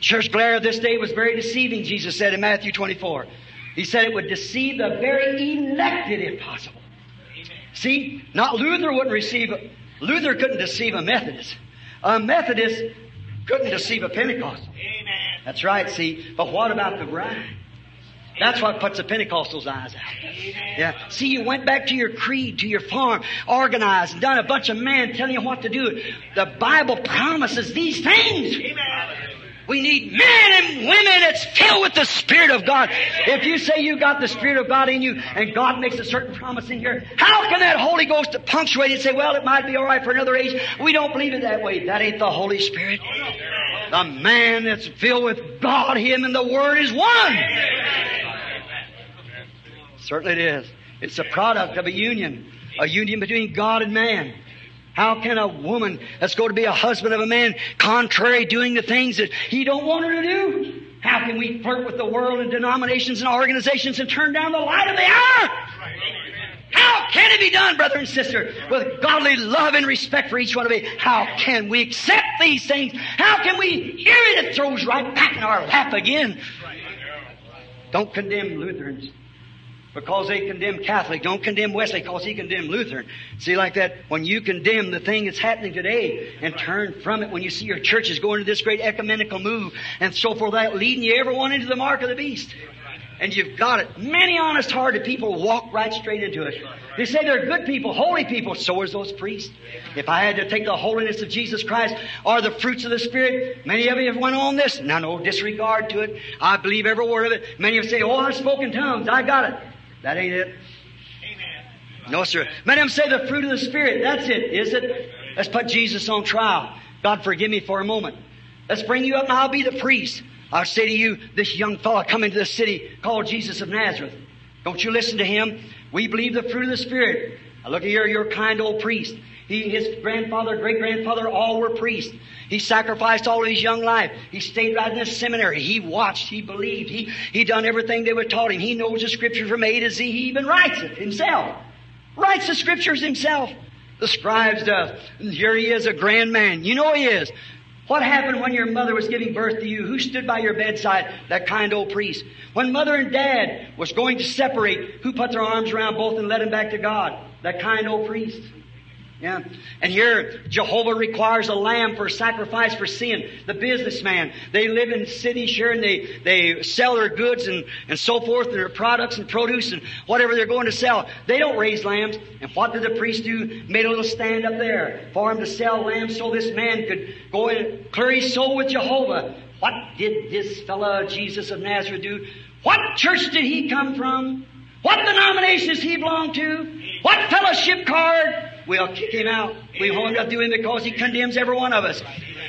[SPEAKER 1] Church glare of this day was very deceiving, Jesus said in Matthew 24. He said it would deceive the very elected if possible. See, not Luther wouldn't receive, Luther couldn't deceive a Methodist. A Methodist couldn't deceive a Pentecostal. Amen. That's right, see. But what about the bride? That's what puts the Pentecostal's eyes out. Yeah. See, you went back to your creed, to your farm, organized, done a bunch of men telling you what to do. The Bible promises these things. Amen. We need men and women that's filled with the Spirit of God. If you say you got the Spirit of God in you and God makes a certain promise in here, how can that Holy Ghost punctuate and say, well, it might be alright for another age? We don't believe it that way. That ain't the Holy Spirit. The man that's filled with God, Him, and the Word is one. Certainly it is. It's a product of a union. A union between God and man. How can a woman that's going to be a husband of a man contrary doing the things that he don't want her to do? How can we flirt with the world and denominations and organizations and turn down the light of the hour? How can it be done, brother and sister, with godly love and respect for each one of you? How can we accept these things? How can we hear it? It throws right back in our lap again. Don't condemn Lutherans because they condemn Catholic. Don't condemn Wesley because he condemned Lutheran. See, like that, when you condemn the thing that's happening today and turn from it, when you see your churches going to this great ecumenical move and so forth, that leading you everyone into the mark of the beast. And you've got it. Many honest-hearted people walk right straight into it. They say they're good people, holy people. So is those priests. If I had to take the holiness of Jesus Christ or the fruits of the Spirit, many of you have went on this. Now, no disregard to it. I believe every word of it. Many of you say, "Oh, I spoke in tongues. I got it." That ain't it. Amen. No, sir. Many of them say the fruit of the Spirit. That's it, is it? Let's put Jesus on trial. God forgive me for a moment. Let's bring you up and I'll be the priest. I'll say to you, this young fellow come into the city called Jesus of Nazareth. Don't you listen to him. We believe the fruit of the Spirit. Now look here, you're a kind old priest. He, his grandfather, great grandfather, all were priests. He sacrificed all his young life. He stayed right in the seminary. He watched. He believed. He, he done everything they were taught him. He knows the scriptures from A to Z. He even writes it himself. Writes the scriptures himself. The scribes. And here he is, a grand man. You know he is. What happened when your mother was giving birth to you? Who stood by your bedside? That kind old priest. When mother and dad was going to separate, who put their arms around both and led them back to God? That kind old priest. Yeah. And here, Jehovah requires a lamb for sacrifice for sin. The businessman, they live in cities here and they, they sell their goods and, and so forth, their products and produce and whatever they're going to sell. They don't raise lambs. And what did the priest do? Made a little stand up there for him to sell lambs so this man could go and clear his soul with Jehovah. What did this fellow Jesus of Nazareth do? What church did he come from? What denomination does he belong to? What fellowship card? We'll kick him out. We won't do him because he condemns every one of us.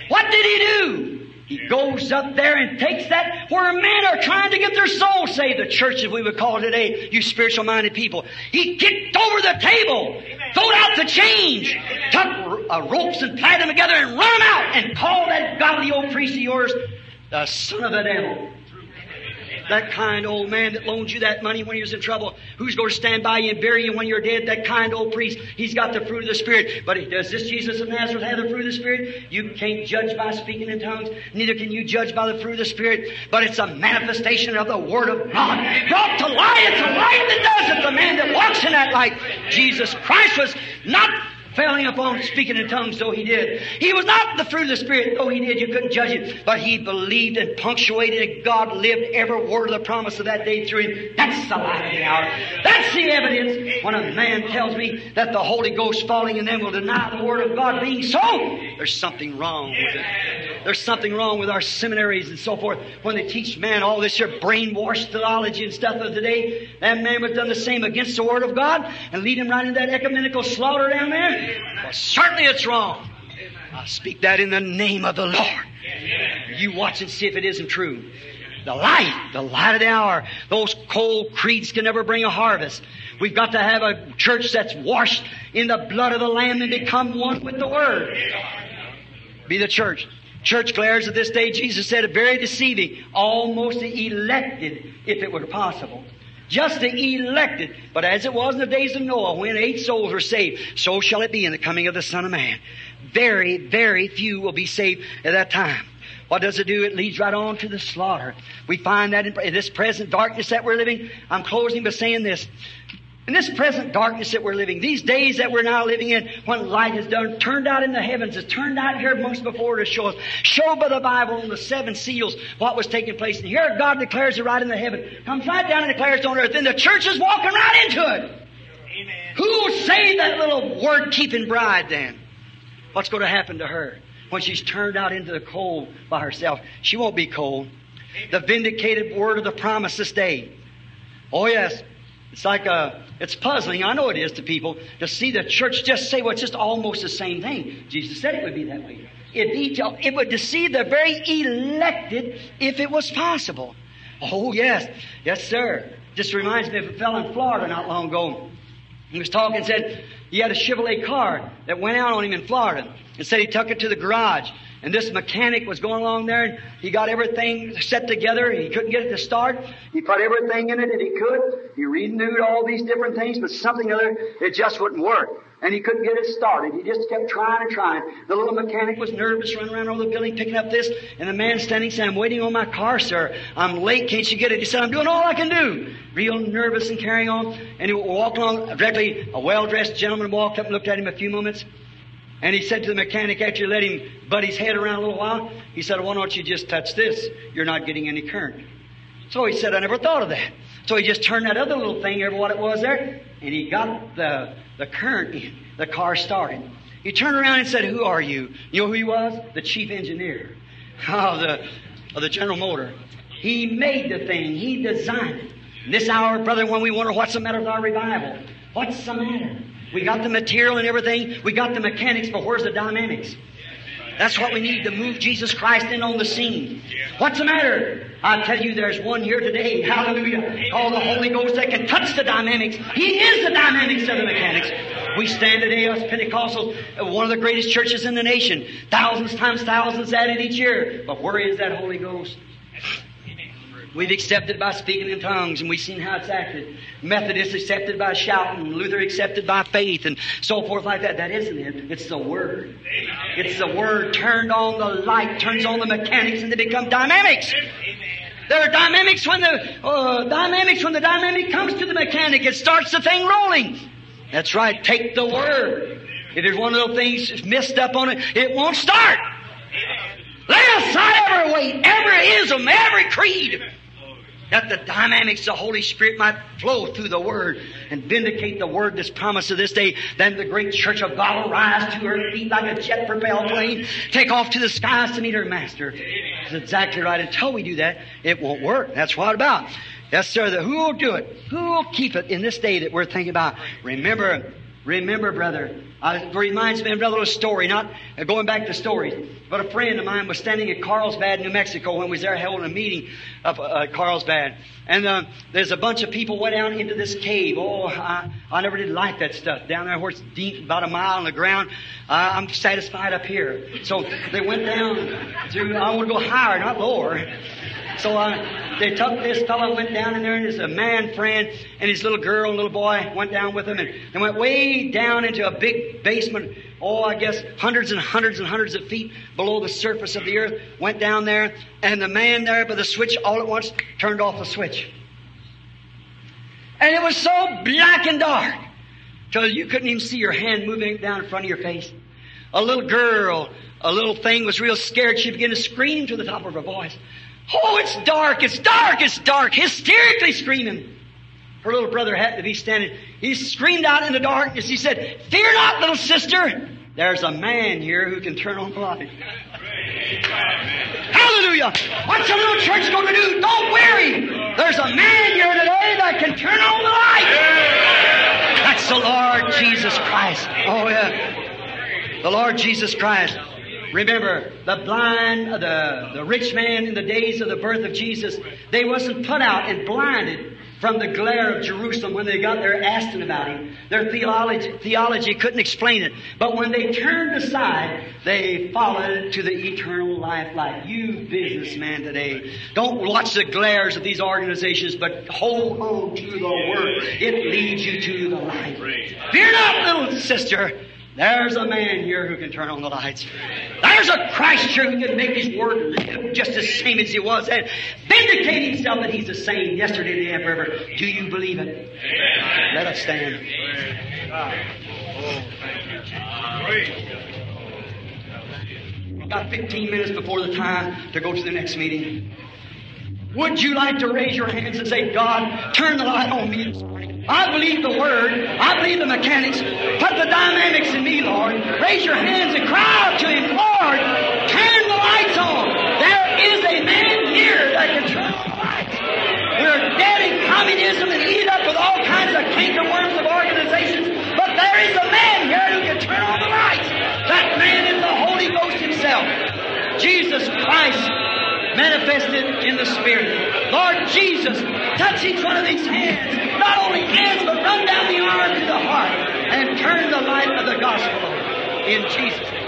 [SPEAKER 1] What did he do? He goes up there and takes that where men are trying to get their soul saved. The church, as we would call it today, you spiritual minded people. He kicked over the table, threw out the change, took uh, ropes and tied them together and run them out and called that godly old priest of yours the son of the devil. That kind old man that loaned you that money when he was in trouble. Who's going to stand by you and bury you when you're dead? That kind old priest. He's got the fruit of the Spirit. But does this Jesus of Nazareth have the fruit of the Spirit? You can't judge by speaking in tongues. Neither can you judge by the fruit of the Spirit. But it's a manifestation of the Word of God. Brought to light. It's a light that does it. The man that walks in that light. Jesus Christ was not failing upon speaking in tongues, though he did. He was not the fruit of the Spirit, though he did. You couldn't judge it. But he believed and punctuated, and God lived every word of the promise of that day through him. That's the light of the hour. That's the evidence when a man tells me that the Holy Ghost falling in them will deny the Word of God being so. There's something wrong with it. There's something wrong with our seminaries and so forth when they teach man all this here brainwashed theology and stuff of today. That man was done the same against the Word of God and lead him right into that ecumenical slaughter down there. Well, certainly it's wrong. I speak that in the name of the Lord. You watch and see if it isn't true. The light, the light of the hour. Those cold creeds can never bring a harvest. We've got to have a church that's washed in the blood of the Lamb and become one with the Word. Be the church. Church glares of this day, Jesus said, very deceiving, almost elected, if it were possible. Just the elected. But as it was in the days of Noah, when eight souls were saved, so shall it be in the coming of the Son of Man. Very, very few will be saved at that time. What does it do? It leads right on to the slaughter. We find that in this present darkness that we're living. I'm closing by saying this. In this present darkness that we're living, these days that we're now living in, when light has done, turned out in the heavens, has turned out here amongst before to show us, showed by the Bible and the seven seals what was taking place. And here God declares it right in the heaven, comes right down and declares it on earth, and the church is walking right into it. Amen. Who will save that little word-keeping bride then? What's going to happen to her when she's turned out into the cold by herself? She won't be cold. The vindicated word of the promise this day. Oh yes, it's like a, it's puzzling, I know it is to people, to see the church just say, well, it's just almost the same thing. Jesus said it would be that way. It, it would deceive the very elected if it was possible. Oh, yes. Yes, sir. Just reminds me of a fellow in Florida not long ago. He was talking said he had a Chevrolet car that went out on him in Florida and said he took it to the garage. And this mechanic was going along there and he got everything set together. He couldn't get it to start. He put everything in it that he could. He renewed all these different things, but something other, it just wouldn't work. And he couldn't get it started. He just kept trying and trying. The little mechanic was nervous, running around all the building, picking up this. And the man standing said, I'm waiting on my car, sir. I'm late. Can't you get it? He said, I'm doing all I can do. Real nervous and carrying on. And he walked along. Directly, a well-dressed gentleman walked up and looked at him a few moments. And he said to the mechanic after he let him butt his head around a little while, he said, why don't you just touch this? You're not getting any current. So he said, I never thought of that. So he just turned that other little thing over what it was there, and he got the, the current in. The car started. He turned around and said, Who are you? You know who he was? The chief engineer of the, of the General Motor. He made the thing. He designed it. this hour, brother, when we wonder what's the matter with our revival, what's the matter? We got the material and everything. We got the mechanics, but where's the dynamics? That's what we need to move Jesus Christ in on the scene. What's the matter? I tell you, there's one here today, hallelujah, called the Holy Ghost that can touch the dynamics. He is the dynamics of the mechanics. We stand today as Pentecostals, uh, one of the greatest churches in the nation. Thousands times thousands added each year. But where is that Holy Ghost? We've accepted by speaking in tongues and we've seen how it's acted. Methodists accepted by shouting, Luther accepted by faith and so forth like that. That isn't it. It's the Word. It's the Word turned on the light, turns on the mechanics and they become dynamics. There are dynamics when the, uh, dynamics when the dynamic comes to the mechanic. It starts the thing rolling. That's right. Take the Word. If there's one of those things messed up on it, it won't start. Lay aside every weight, every ism, every creed that the dynamics of the Holy Spirit might flow through the Word and vindicate the Word that's promised to this day. Then the great church of God will rise to her feet like a jet propelled plane, take off to the skies to meet her Master. That's exactly right. Until we do that, it won't work. That's what about. Yes, sir. The, who will do it? Who will keep it in this day that we're thinking about? Remember, Remember, brother, uh, it reminds me of another little story, not uh, going back to stories, but a friend of mine was standing at Carlsbad, New Mexico, when we was there holding a meeting of uh, Carlsbad. And uh, there's a bunch of people went down into this cave. Oh, I, I never did like that stuff. Down there where it's deep, about a mile on the ground, I'm satisfied up here. So they went down to, I want to go higher, not lower. So uh, they took this fellow, went down in there, and his a man friend and his little girl and little boy went down with him, and they went way down into a big basement. Oh, I guess hundreds and hundreds and hundreds of feet below the surface of the earth. Went down there, and the man there by the switch all at once turned off the switch, and it was so black and dark till you couldn't even see your hand moving down in front of your face. A little girl, a little thing was real scared. She began to scream to the top of her voice. Oh, it's dark, it's dark, it's dark, hysterically screaming. Her little brother happened to be standing. He screamed out in the darkness. He said, Fear not, little sister. There's a man here who can turn on the light. Hallelujah. What's a little church going to do? Don't worry. There's a man here today that can turn on the light. That's the Lord Jesus Christ. Oh, yeah. The Lord Jesus Christ. Remember, the blind, the, the rich man in the days of the birth of Jesus, they wasn't put out and blinded from the glare of Jerusalem when they got there asking about him. Their theology, theology couldn't explain it. But when they turned aside, they followed to the eternal life like You businessman today, don't watch the glares of these organizations, but hold on to the Word. It leads you to the life. Fear not, little sister. There's a man here who can turn on the lights. There's a Christ here who can make his word live just the same as he was and vindicate himself that he's the same yesterday, today, and forever. Do you believe it? Amen. Let us stand. About 15 minutes before the time to go to the next meeting. Would you like to raise your hands and say, God, turn the light on me? I believe the Word. I believe the mechanics. Put the dynamics in me, Lord. Raise your hands and cry out to Him, Lord, turn the lights on. There is a man here that can turn the lights. We're dead in communism and eat up with all kinds of cankerworms of organizations, but there is a man here who can turn on the lights. That man is the Holy Ghost Himself. Jesus Christ manifested in the Spirit. Lord Jesus, touch each one of these hands. Not only hands, but run down the arm to the heart and turn the light of the gospel in Jesus'